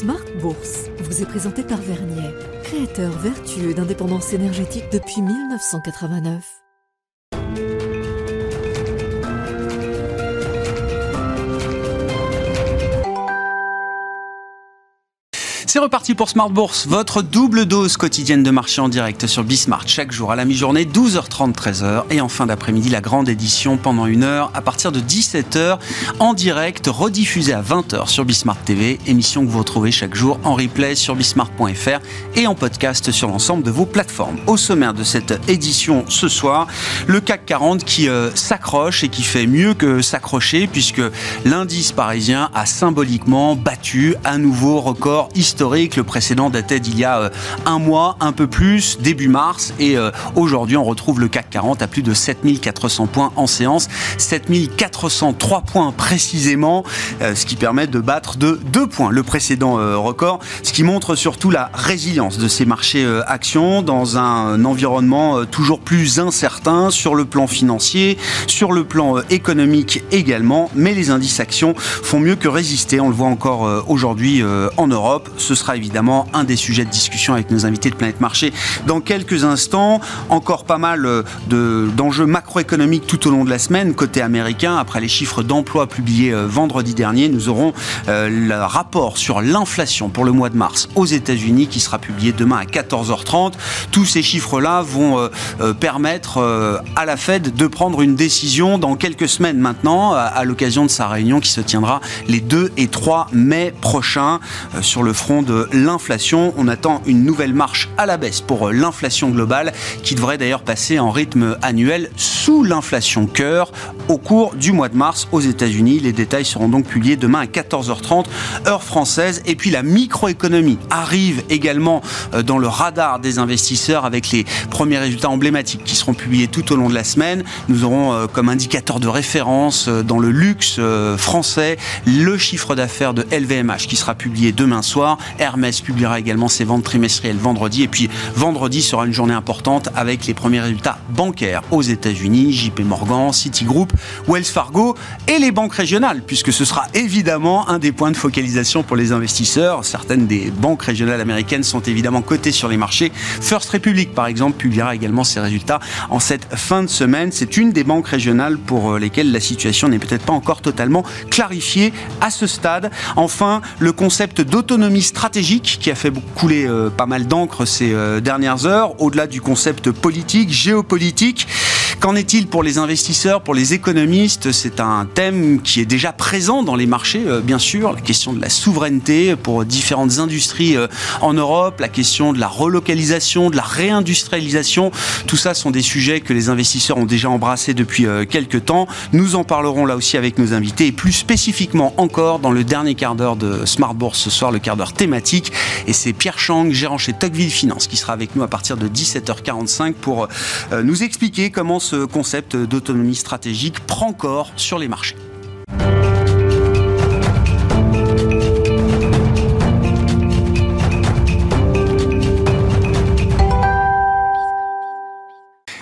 Smart Bourse vous est présenté par Vernier, créateur vertueux d'indépendance énergétique depuis 1989. Reparti pour Smart Bourse, votre double dose quotidienne de marché en direct sur Bismart chaque jour à la mi-journée, 12h30, 13h et en fin d'après-midi la grande édition pendant une heure à partir de 17h en direct, rediffusée à 20h sur Bismart TV, émission que vous retrouvez chaque jour en replay sur bismart.fr et en podcast sur l'ensemble de vos plateformes. Au sommaire de cette édition ce soir, le CAC 40 qui euh, s'accroche et qui fait mieux que s'accrocher puisque l'indice parisien a symboliquement battu un nouveau record historique le précédent datait d'il y a euh, un mois, un peu plus, début mars. Et euh, aujourd'hui, on retrouve le CAC 40 à plus de 7400 points en séance. 7403 points précisément, euh, ce qui permet de battre de 2 points le précédent record. Ce qui montre surtout la résilience de ces marchés actions dans un environnement toujours plus incertain sur le plan financier, sur le plan économique également. Mais les indices actions font mieux que résister. On le voit encore aujourd'hui en Europe sera évidemment un des sujets de discussion avec nos invités de Planète Marché dans quelques instants. Encore pas mal euh, d'enjeux macroéconomiques tout au long de la semaine. Côté américain, après les chiffres d'emploi publiés euh, vendredi dernier, nous aurons euh, le rapport sur l'inflation pour le mois de mars aux États-Unis qui sera publié demain à 14h30. Tous ces chiffres-là vont permettre à la Fed de prendre une décision dans quelques semaines maintenant, à l'occasion de sa réunion qui se tiendra les 2 et 3 mai prochains sur le front de l'inflation. On attend une nouvelle marche à la baisse pour l'inflation globale qui devrait d'ailleurs passer en rythme annuel sous l'inflation cœur au cours du mois de mars aux États-Unis. Les détails seront donc publiés demain à 14h30 heure française. Et puis la microéconomie arrive également euh, dans le radar des investisseurs avec les premiers résultats emblématiques qui seront publiés tout au long de la semaine. Nous aurons euh, comme indicateur de référence euh, dans le luxe français le chiffre d'affaires de LVMH qui sera publié demain soir. Hermès publiera également ses ventes trimestrielles vendredi. Et puis vendredi sera une journée importante avec les premiers résultats bancaires aux États-Unis, JP Morgan, Citigroup, Wells Fargo et les banques régionales, puisque ce sera évidemment un des points de focalisation pour les investisseurs. Certaines des banques régionales américaines sont évidemment cotées sur les marchés. First Republic, par exemple, publiera également ses résultats en cette fin de semaine. C'est une des banques régionales pour lesquelles la situation n'est peut-être pas encore totalement clarifiée à ce stade. Enfin, le concept d'autonomie stratégique qui a fait couler euh, pas mal d'encre ces euh, dernières heures, au-delà du concept politique, géopolitique. Qu'en est-il pour les investisseurs, pour les économistes? C'est un thème qui est déjà présent dans les marchés, euh, bien sûr. La question de la souveraineté pour différentes industries en Europe, la question de la relocalisation, de la réindustrialisation. Tout ça sont des sujets que les investisseurs ont déjà embrassés depuis quelques temps. Nous en parlerons là aussi avec nos invités et plus spécifiquement encore dans le dernier quart d'heure de Smart Bourse ce soir, le quart d'heure thématique. Et c'est Pierre Chang, gérant chez Tocqueville Finance, qui sera avec nous à partir de 17h45 pour euh, nous expliquer comment ce concept d'autonomie stratégique prend corps sur les marchés.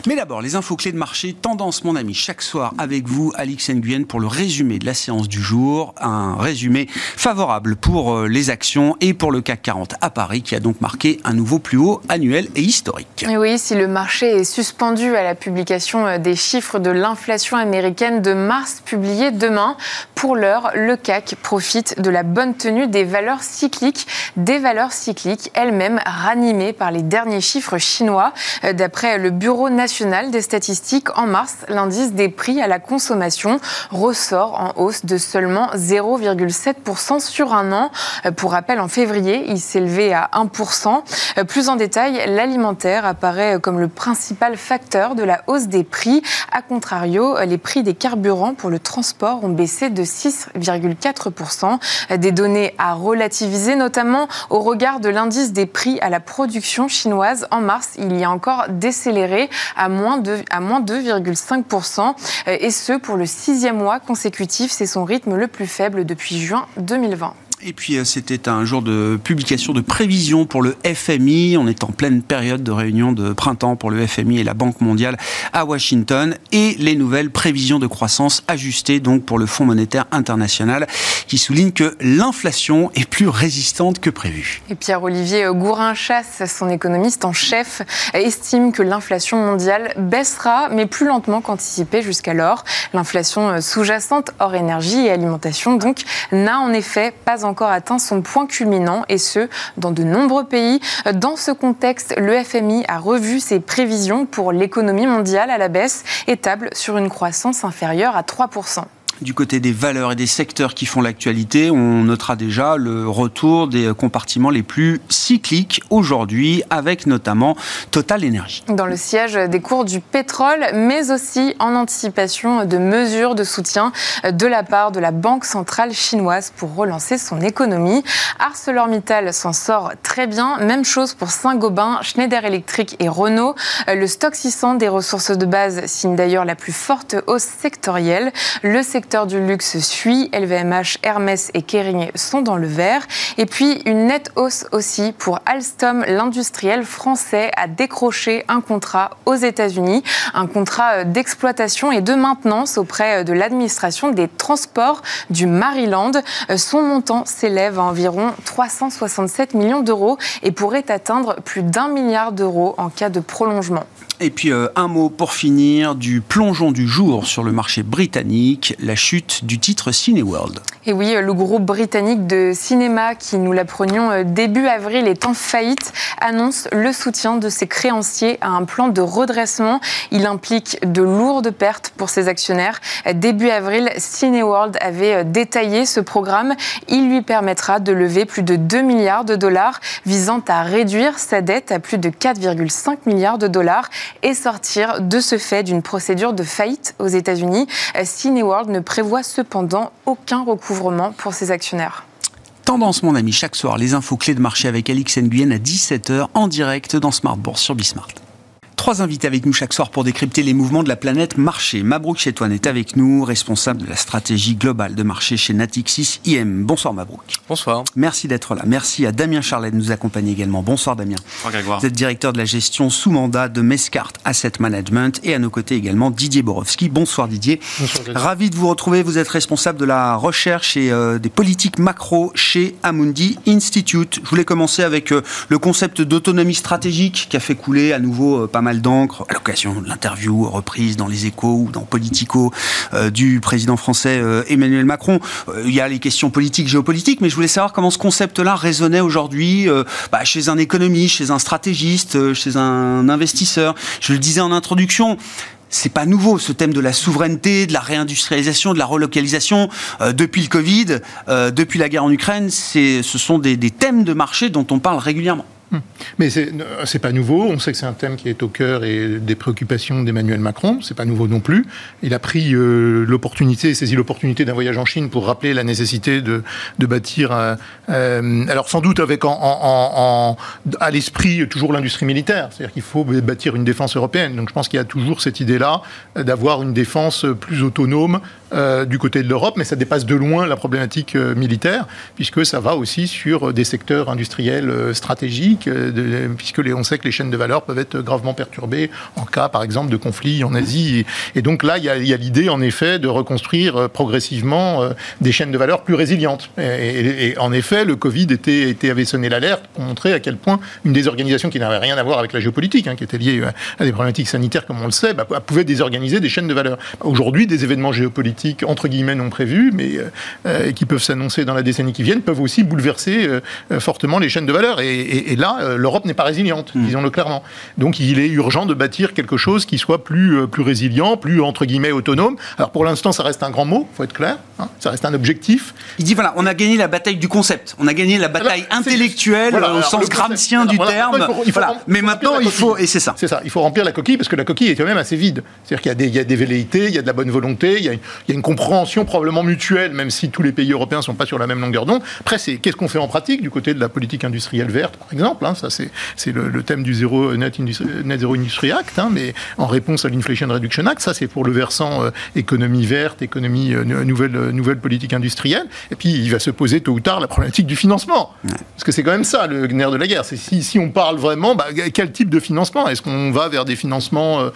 Mais d'abord, les infos clés de marché, tendance mon ami, chaque soir avec vous, Alix Nguyen, pour le résumé de la séance du jour. Un résumé favorable pour euh, les actions et pour le CAC 40 à Paris, qui a donc marqué un nouveau plus haut annuel et historique. Et oui, si le marché est suspendu à la publication euh, des chiffres de l'inflation américaine de mars publiés demain, pour l'heure, le CAC profite de la bonne tenue des valeurs cycliques, des valeurs cycliques elles-mêmes ranimées par les derniers chiffres chinois. Euh, d'après le Bureau national des statistiques, en mars, l'indice des prix à la consommation ressort en hausse de seulement 0,7% sur un an. Euh, pour rappel, en février, il s'élevait à 1%. Euh, plus en détail, l'alimentaire apparaît comme le principal facteur de la hausse des prix. A contrario, les prix des carburants pour le transport ont baissé de 6,4%. Des données à relativiser, notamment au regard de l'indice des prix à la production chinoise. En mars, il y a encore décéléré à moins 2,5%, euh, et ce pour le sixième mois consécutif. C'est son rythme le plus faible depuis juin 2020. Et puis euh, c'était un jour de publication de prévisions pour le FMI. On est en pleine période de réunion de printemps pour le FMI et la Banque mondiale à Washington. Et les nouvelles prévisions de croissance ajustées donc pour le Fonds monétaire international qui souligne que l'inflation est plus résistante que prévu. Et Pierre-Olivier Gourin-Chasse, son économiste en chef, estime que l'inflation mondiale baissera, mais plus lentement qu'anticipé jusqu'alors. L'inflation sous-jacente hors énergie et alimentation donc n'a en effet pas encore atteint son point culminant, et ce, dans de nombreux pays. Dans ce contexte, le FMI a revu ses prévisions pour l'économie mondiale à la baisse et table sur une croissance inférieure à 3%. Du côté des valeurs et des secteurs qui font l'actualité, on notera déjà le retour des compartiments les plus cycliques aujourd'hui, avec notamment Total Energy. Dans le siège des cours du pétrole, mais aussi en anticipation de mesures de soutien de la part de la Banque centrale chinoise pour relancer son économie. ArcelorMittal s'en sort très bien. Même chose pour Saint-Gobain, Schneider Electric et Renault. Le stock 600 des ressources de base signe d'ailleurs la plus forte hausse sectorielle. Le secteur secteur du luxe suit. LVMH, Hermès et Kering sont dans le vert. Et puis une nette hausse aussi pour Alstom, l'industriel français a décroché un contrat aux États-Unis, un contrat d'exploitation et de maintenance auprès de l'administration des transports du Maryland. Son montant s'élève à environ 367 millions d'euros et pourrait atteindre plus d'un milliard d'euros en cas de prolongement. Et puis euh, un mot pour finir du plongeon du jour sur le marché britannique, la chute du titre Cineworld. Et oui, le groupe britannique de cinéma qui nous l'apprenions euh, début avril est en faillite, annonce le soutien de ses créanciers à un plan de redressement. Il implique de lourdes pertes pour ses actionnaires. Début avril, Cineworld avait euh, détaillé ce programme. Il lui permettra de lever plus de 2 milliards de dollars, visant à réduire sa dette à plus de 4,5 milliards de dollars et sortir de ce fait d'une procédure de faillite aux États-Unis. Cineworld ne prévoit cependant aucun recouvrement pour ses actionnaires. Tendance, mon ami, chaque soir, les infos clés de marché avec Alix Nguyen à 17h en direct dans Smart Bourse sur Bismart. Trois invités avec nous chaque soir pour décrypter les mouvements de la planète marché. Mabrouk Chetouane est avec nous, responsable de la stratégie globale de marché chez Natixis IM. Bonsoir Mabrouk. Bonsoir. Merci d'être là. Merci à Damien Charlet de nous accompagner également. Bonsoir Damien. Bonsoir Grégoire. Vous êtes directeur de la gestion sous mandat de Mescart Asset Management et à nos côtés également Didier Borowski. Bonsoir Didier. Bonsoir Ravi de vous retrouver. Vous êtes responsable de la recherche et euh, des politiques macro chez Amundi Institute. Je voulais commencer avec euh, le concept d'autonomie stratégique qui a fait couler à nouveau euh, pas mal d'encre à l'occasion de l'interview reprise dans les échos ou dans Politico euh, du président français euh, Emmanuel Macron. Euh, il y a les questions politiques, géopolitiques, mais je voulais savoir comment ce concept-là résonnait aujourd'hui bah, chez un économiste, chez un stratégiste, chez un investisseur. Je le disais en introduction, c'est pas nouveau ce thème de la souveraineté, de la réindustrialisation, de la relocalisation. depuis le Covid, depuis la guerre en Ukraine, ce sont des thèmes de marché dont on parle régulièrement. Mais c'est n'est pas nouveau. On sait que c'est un thème qui est au cœur et des préoccupations d'Emmanuel Macron. C'est pas nouveau non plus. Il a pris euh, l'opportunité, saisi l'opportunité d'un voyage en Chine pour rappeler la nécessité de, de bâtir. Euh, euh, alors sans doute avec en, à l'esprit toujours l'industrie militaire. C'est-à-dire qu'il faut bâtir une défense européenne. Donc je pense qu'il y a toujours cette idée-là d'avoir une défense plus autonome du côté de l'Europe, mais ça dépasse de loin la problématique militaire puisque ça va aussi sur des secteurs industriels stratégiques euh, puisque on sait que les chaînes de valeur peuvent être gravement perturbées en cas, par exemple, de conflit en Asie. Et, donc là, il y a, l'idée, en effet, de reconstruire euh, progressivement euh, des chaînes de valeur plus résilientes. Et, en effet, le Covid était avait sonné l'alerte pour montrer à quel point une désorganisation qui n'avait rien à voir avec la géopolitique, hein, qui était liée à des problématiques sanitaires, comme on le sait, bah, pouvait désorganiser des chaînes de valeur. Aujourd'hui, des événements géopolitiques, entre guillemets, non prévus, mais qui peuvent s'annoncer dans la décennie qui vient, peuvent aussi bouleverser fortement les chaînes de valeur. et là, euh, l'Europe n'est pas résiliente, mm. disons-le clairement. Donc il est urgent de bâtir quelque chose qui soit plus, euh, plus résilient, plus entre guillemets autonome. Alors pour l'instant, ça reste un grand mot, faut être clair. Hein. ça reste un objectif. Il dit voilà, on a gagné la bataille du concept, on a gagné la bataille intellectuelle au sens gramscien du terme. Mais maintenant, il faut et c'est ça. C'est ça. Il faut remplir la coquille parce que la coquille est quand même assez vide. C'est-à-dire qu'il y, a des velléités, il y a de la bonne volonté, il y a, il y a une compréhension probablement mutuelle, même si tous les pays européens ne sont pas sur la même longueur d'onde. Après, c'est qu'est-ce qu'on fait en pratique du côté de la politique industrielle verte, par exemple. Hein, ça, c'est le, thème du zéro, net, net Zero Industry Act, hein, mais en réponse à l'Inflation Reduction Act, ça, c'est pour le versant euh, économie verte, économie euh, nouvelle, nouvelle politique industrielle. Et puis, il va se poser tôt ou tard la problématique du financement. Parce que c'est quand même ça, le nerf de la guerre. C'est si, si, on parle vraiment, bah, quel type de financement? Est-ce qu'on va vers des financements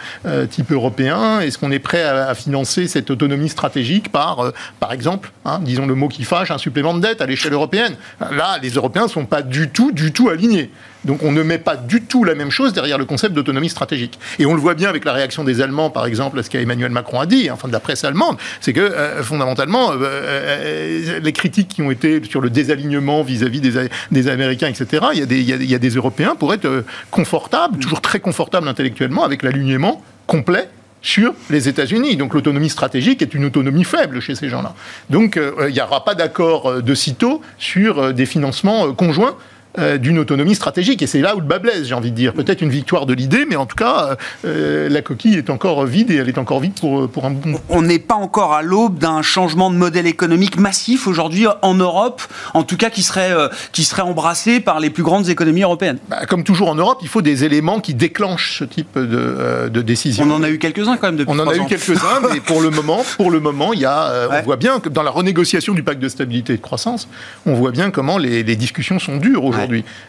type européen? Est-ce qu'on est prêt à, financer cette autonomie stratégique par, par exemple, hein, disons le mot qui fâche, un supplément de dette à l'échelle européenne Là, les Européens ne sont pas du tout, du tout alignés. Donc on ne met pas du tout la même chose derrière le concept d'autonomie stratégique. Et on le voit bien avec la réaction des Allemands, par exemple, à ce qu'Emmanuel Macron a dit, enfin de la presse allemande, c'est que euh, fondamentalement, euh, euh, les critiques qui ont été sur le désalignement vis-à-vis des, Américains, etc., il y, a des, il y a des Européens pour être confortables, toujours très confortables intellectuellement, avec l'alignement complet sur les États-Unis. Donc l'autonomie stratégique est une autonomie faible chez ces gens-là. Donc euh, il n'y aura pas d'accord euh, de sitôt sur euh, des financements conjoints euh, d'une autonomie stratégique. Et c'est là où le bas blesse, j'ai envie de dire. Peut-être une victoire de l'idée, mais en tout cas, euh, la coquille est encore vide et elle est encore vide pour, pour un bon. On n'est pas encore à l'aube d'un changement de modèle économique massif aujourd'hui en Europe, en tout cas qui serait, euh, qui serait embrassé par les plus grandes économies européennes. Bah, comme toujours en Europe, il faut des éléments qui déclenchent ce type de, de décision. On en a eu quelques-uns quand même depuis On en a eu quelques-uns, mais pour le moment, pour le moment, il y a, on voit bien que dans la renégociation du pacte de stabilité et de croissance, on voit bien comment les, les discussions sont dures aujourd'hui.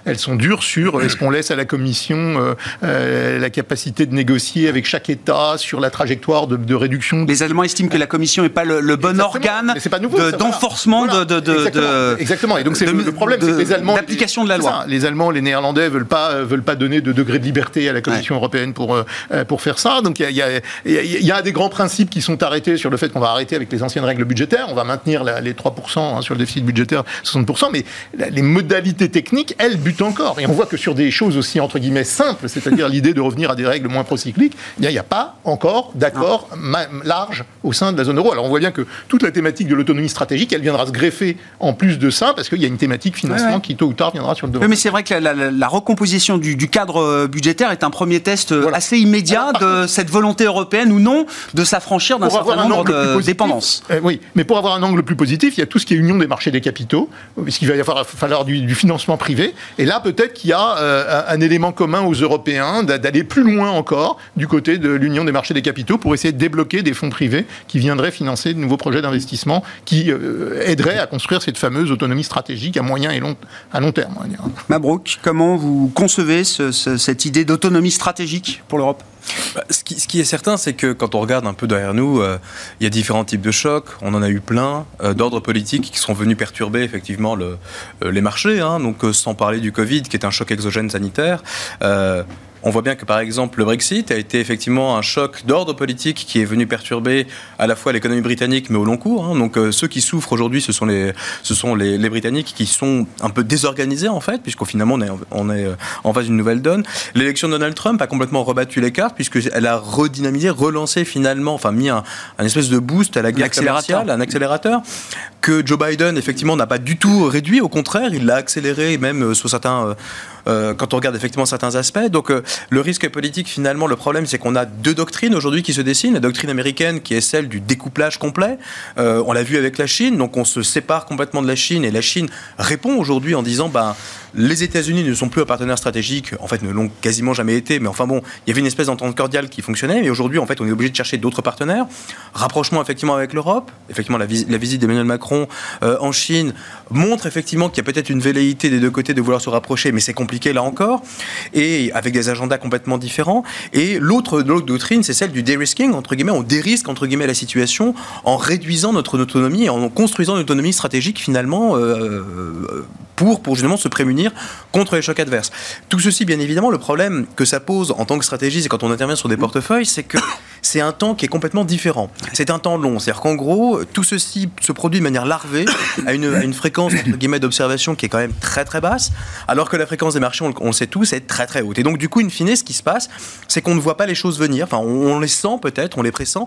Elles sont dures sur est-ce qu'on laisse à la Commission euh, euh, la capacité de négocier avec chaque État sur la trajectoire de, réduction. Les Allemands estiment que la Commission n'est pas le, bon organe d'enforcement de, de, exactement. Et donc c'est le, problème, c'est que les Allemands d'application de la loi. les Allemands, les Néerlandais veulent pas veulent pas donner de degré de liberté à la Commission européenne pour euh, pour faire ça. Donc il y a, y a, des grands principes qui sont arrêtés sur le fait qu'on va arrêter avec les anciennes règles budgétaires. On va maintenir les 3% hein, sur le déficit budgétaire, 60%, mais les modalités techniques, elles bute encore. Et on voit que sur des choses aussi, entre guillemets, simples, c'est-à-dire l'idée de revenir à des règles moins procycliques, il n'y a pas encore d'accord large au sein de la zone euro. Alors on voit bien que toute la thématique de l'autonomie stratégique, elle viendra se greffer en plus de ça, parce qu'il y a une thématique financement qui tôt ou tard viendra sur le devant. mais c'est vrai que la, recomposition du, cadre euh, budgétaire est un premier test euh, assez immédiat de cette volonté européenne ou non de s'affranchir d'un certain nombre de dépendances. Euh, oui, mais pour avoir un angle plus positif, il y a tout ce qui est union des marchés des capitaux, puisqu'il va y avoir, falloir du, du financement privé. Et là, peut-être qu'il y a euh, un élément commun aux Européens d'aller plus loin encore du côté de l'Union des marchés des capitaux pour essayer de débloquer des fonds privés qui viendraient financer de nouveaux projets d'investissement qui euh, aideraient à construire cette fameuse autonomie stratégique à moyen et à long terme. Mabrouk, comment vous concevez cette idée d'autonomie stratégique pour l'Europe? Bah, ce, qui, est certain, c'est que quand on regarde un peu derrière nous, euh, il y a différents types de chocs. On en a eu plein euh, d'ordres politiques qui sont venus perturber effectivement euh, les marchés. Hein. donc, sans parler du Covid, qui est un choc exogène sanitaire. On voit bien que par exemple le Brexit a été effectivement un choc d'ordre politique qui est venu perturber à la fois l'économie britannique mais au long cours. Hein. Donc ceux qui souffrent aujourd'hui, ce sont, les, ce sont les, Britanniques qui sont un peu désorganisés en fait, puisqu'au finalement on est, on est en face d'une nouvelle donne. L'élection de Donald Trump a complètement rebattu les cartes puisqu'elle a redynamisé, relancé finalement, enfin mis un, espèce de boost à la guerre commerciale, un accélérateur, que Joe Biden effectivement n'a pas du tout réduit, au contraire, il l'a accéléré même euh, sur certains, euh, euh, quand on regarde effectivement certains aspects. Donc le risque politique finalement, le problème c'est qu'on a deux doctrines aujourd'hui qui se dessinent, la doctrine américaine qui est celle du découplage complet, on l'a vu avec la Chine, donc on se sépare complètement de la Chine et la Chine répond aujourd'hui en disant ben les États-Unis ne sont plus un partenaire stratégique, en fait ne l'ont quasiment jamais été, mais enfin bon, il y avait une espèce d'entente cordiale qui fonctionnait, mais aujourd'hui en fait on est obligé de chercher d'autres partenaires. Rapprochement effectivement avec l'Europe, effectivement la, visite d'Emmanuel Macron euh, en Chine montre effectivement qu'il y a peut-être une velléité des deux côtés de vouloir se rapprocher, mais c'est compliqué là encore, et avec des agendas complètement différents. Et l'autre doctrine, c'est celle du de-risking, entre guillemets, on dérisque entre guillemets la situation en réduisant notre autonomie en construisant une autonomie stratégique finalement euh, euh, pour, pour justement se prémunir contre les chocs adverses. Tout ceci, bien évidemment, le problème que ça pose en tant que stratégie, c'est quand on intervient sur des portefeuilles, c'est que c'est un temps qui est complètement différent. C'est un temps long. C'est-à-dire qu'en gros, tout ceci se produit de manière larvée, à une, à une fréquence d'observation qui est quand même très très basse, alors que la fréquence des marchés, on, le sait tous, est très très haute. Et donc, du coup, in fine, ce qui se passe, c'est qu'on ne voit pas les choses venir. Enfin, on, les sent peut-être, on les pressent,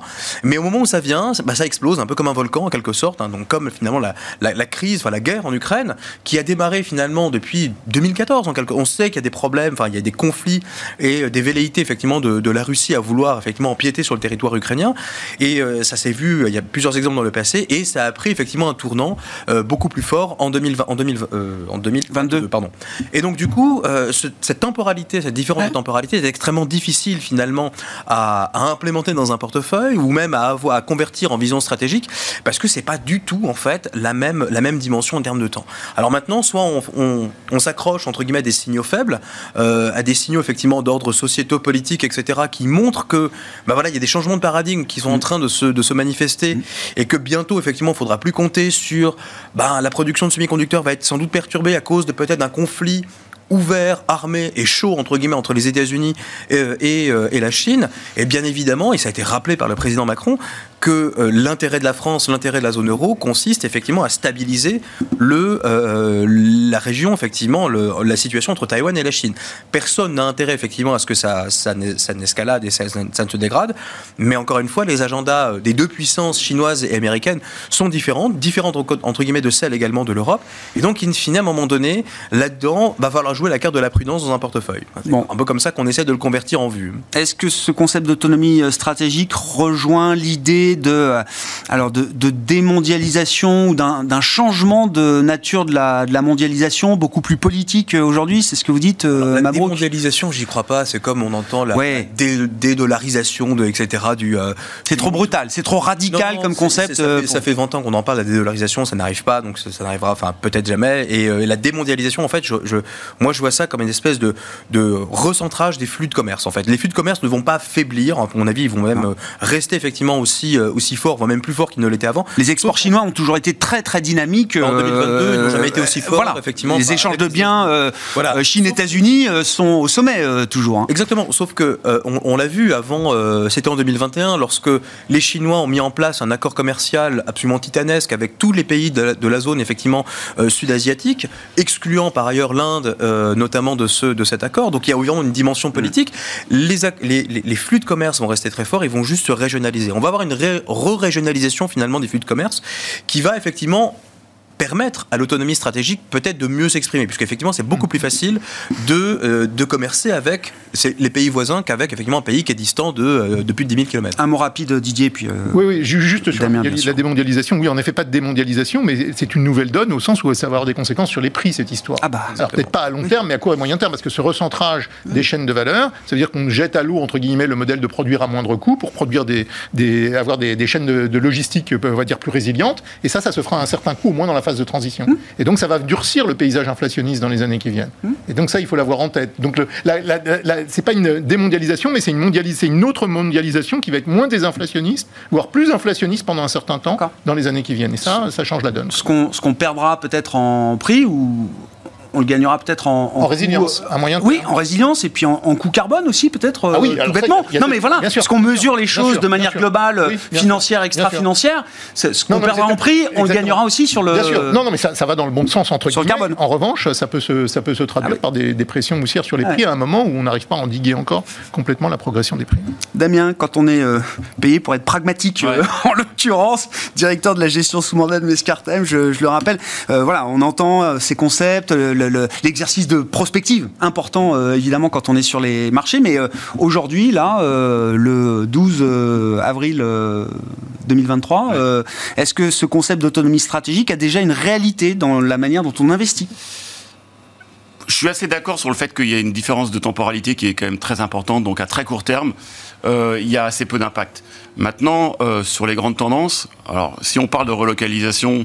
mais au moment où ça vient, bah, ça explose, un peu comme un volcan en quelque sorte. Hein. donc, comme finalement la, la, la crise, enfin la guerre en Ukraine, qui a démarré finalement depuis 2014. En quelque... On sait qu'il y a des problèmes, enfin il y a des conflits et des velléités effectivement de, de la Russie à vouloir effectivement empiéter sur le territoire ukrainien. Et ça s'est vu, il y a plusieurs exemples dans le passé, et ça a pris effectivement un tournant beaucoup plus fort en, 2020, en, 2020, en 2022. Pardon. Et donc du coup, cette temporalité, cette différence de temporalité est extrêmement difficile finalement à, implémenter dans un portefeuille ou même à, avoir, à convertir en vision stratégique parce que c'est pas du tout en fait la même, la même dimension en termes de temps. Alors maintenant, soit on, on, s'accroche entre guillemets à des signaux faibles, euh, à des signaux effectivement d'ordre sociétaux, politiques, etc., qui montrent que bah voilà, il y a des changements de paradigme qui sont en train de se, de se manifester mmh. et que bientôt effectivement, il faudra plus compter sur bah, la production de semi-conducteurs va être sans doute perturbée à cause de peut-être d'un conflit ouvert, armé et chaud entre guillemets entre les États-Unis et, euh, euh, et, la Chine. Et bien évidemment, et ça a été rappelé par le président Macron, que euh, l'intérêt de la France, l'intérêt de la zone euro consiste effectivement à stabiliser le, euh, la région, effectivement, le, la situation entre Taïwan et la Chine. Personne n'a intérêt effectivement à ce que ça, ça, ça n'escalade et ça, ça, ne se dégrade, mais encore une fois, les agendas euh, des deux puissances chinoises et américaines sont différentes, différentes entre guillemets de celles également de l'Europe, et donc in fine, à un moment donné, là-dedans, va falloir jouer la carte de la prudence dans un portefeuille. Bon. Un peu comme ça qu'on essaie de le convertir en vue. Est-ce que ce concept d'autonomie stratégique rejoint l'idée de, euh, alors de, démondialisation ou d'un changement de nature de la, de la, mondialisation beaucoup plus politique euh, aujourd'hui C'est ce que vous dites, euh, La démondialisation, j'y crois pas. C'est comme on entend la, dédollarisation, de, etc. Du, c'est trop brutal, c'est trop radical comme concept. ça, fait, 20 ans qu'on en parle, la dédollarisation, ça n'arrive pas, donc ça, n'arrivera, enfin peut-être jamais. Et, la démondialisation, en fait, je, moi je vois ça comme une espèce de, de recentrage des flux de commerce. En fait, les flux de commerce ne vont pas faiblir, à mon avis, ils vont même rester effectivement aussi euh, aussi fort, voire même plus fort qu'ils ne l'étaient avant. Les exports chinois ont toujours été très très dynamiques. En 2022, ils n'ont jamais été aussi forts. effectivement. Les échanges de biens euh, voilà. Euh, Chine-États-Unis sont au sommet toujours. Hein. Exactement. Sauf que on, l'a vu avant, c'était en 2021, lorsque les Chinois ont mis en place un accord commercial absolument titanesque avec tous les pays de la, zone effectivement sud-asiatique, excluant par ailleurs l'Inde notamment de ce de cet accord. Donc il y a évidemment une dimension politique. Les, les, les, flux de commerce vont rester très forts, ils vont juste se régionaliser. On va avoir une re-régionalisation finalement des flux de commerce qui va effectivement permettre à l'autonomie stratégique peut-être de mieux s'exprimer, puisqu'effectivement c'est beaucoup plus facile de, euh, de commercer avec les pays voisins qu'avec effectivement un pays qui est distant de, euh, de plus de 10 000 km. Un mot rapide Didier, puis... Euh, oui, oui, juste sur la démondialisation, oui en effet pas de démondialisation, mais c'est une nouvelle donne au sens où ça va avoir des conséquences sur les prix cette histoire. Ah bah, Alors peut-être pas à long terme, mais à court et moyen terme, parce que ce recentrage des chaînes de valeur, ça veut dire qu'on jette à l'eau entre guillemets le modèle de produire à moindre coût pour produire des, des avoir des, des chaînes de, de logistique, on va dire, plus résilientes, et ça, ça se fera à un certain coût, au moins dans la phase de transition. Mmh. Et donc ça va durcir le paysage inflationniste dans les années qui viennent. Mmh. Et donc ça, il faut l'avoir en tête. Donc c'est pas une démondialisation, mais c'est une, une autre mondialisation qui va être moins désinflationniste, voire plus inflationniste pendant un certain temps dans les années qui viennent. Et ça, ça change la donne. Ce qu'on perdra peut-être en prix ou on le gagnera peut-être en, en, résilience, à moyen terme. Oui, en résilience et puis en, coût carbone aussi peut-être ah oui, euh, non mais voilà, parce qu'on mesure les choses de manière globale, financière, extra-financière. Ce qu'on perdra en prix, on le gagnera aussi sur le. Bien sûr. Non, non, mais ça, ça va dans le bon sens entre sur le carbone. En revanche, ça peut se, ça peut se traduire ah par des, pressions haussières sur les prix à un moment où on n'arrive pas à endiguer encore complètement la progression des prix. Damien, quand on est euh, payé pour être pragmatique, euh, en l'occurrence, directeur de la gestion sous mandat de Mescartem, je, je le rappelle, voilà, on entend ces concepts, le, l'exercice de prospective, important euh, évidemment quand on est sur les marchés, mais euh, aujourd'hui, là, euh, le 12 avril 2023, est-ce que ce concept d'autonomie stratégique a déjà une réalité dans la manière dont on investit? Je suis assez d'accord sur le fait qu'il y a une différence de temporalité qui est quand même très importante. Donc à très court terme, il y a assez peu d'impact. Maintenant, sur les grandes tendances, alors si on parle de relocalisation,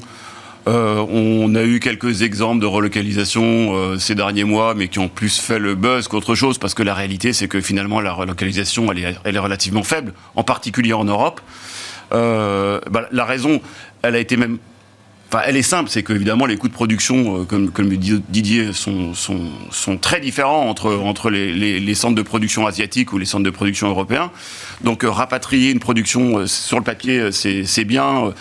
euh, on a eu quelques exemples de relocalisation euh, ces derniers mois, mais qui ont plus fait le buzz qu'autre chose, parce que la réalité, c'est que finalement, la relocalisation, elle est, relativement faible, en particulier en Europe. Euh, bah, la raison, elle a été même Elle est simple, c'est qu'évidemment les coûts de production, euh, comme, comme Didier, sont, très différents entre, les, centres de production asiatiques ou les centres de production européens. Donc euh, rapatrier une production euh, sur le papier, c'est bien,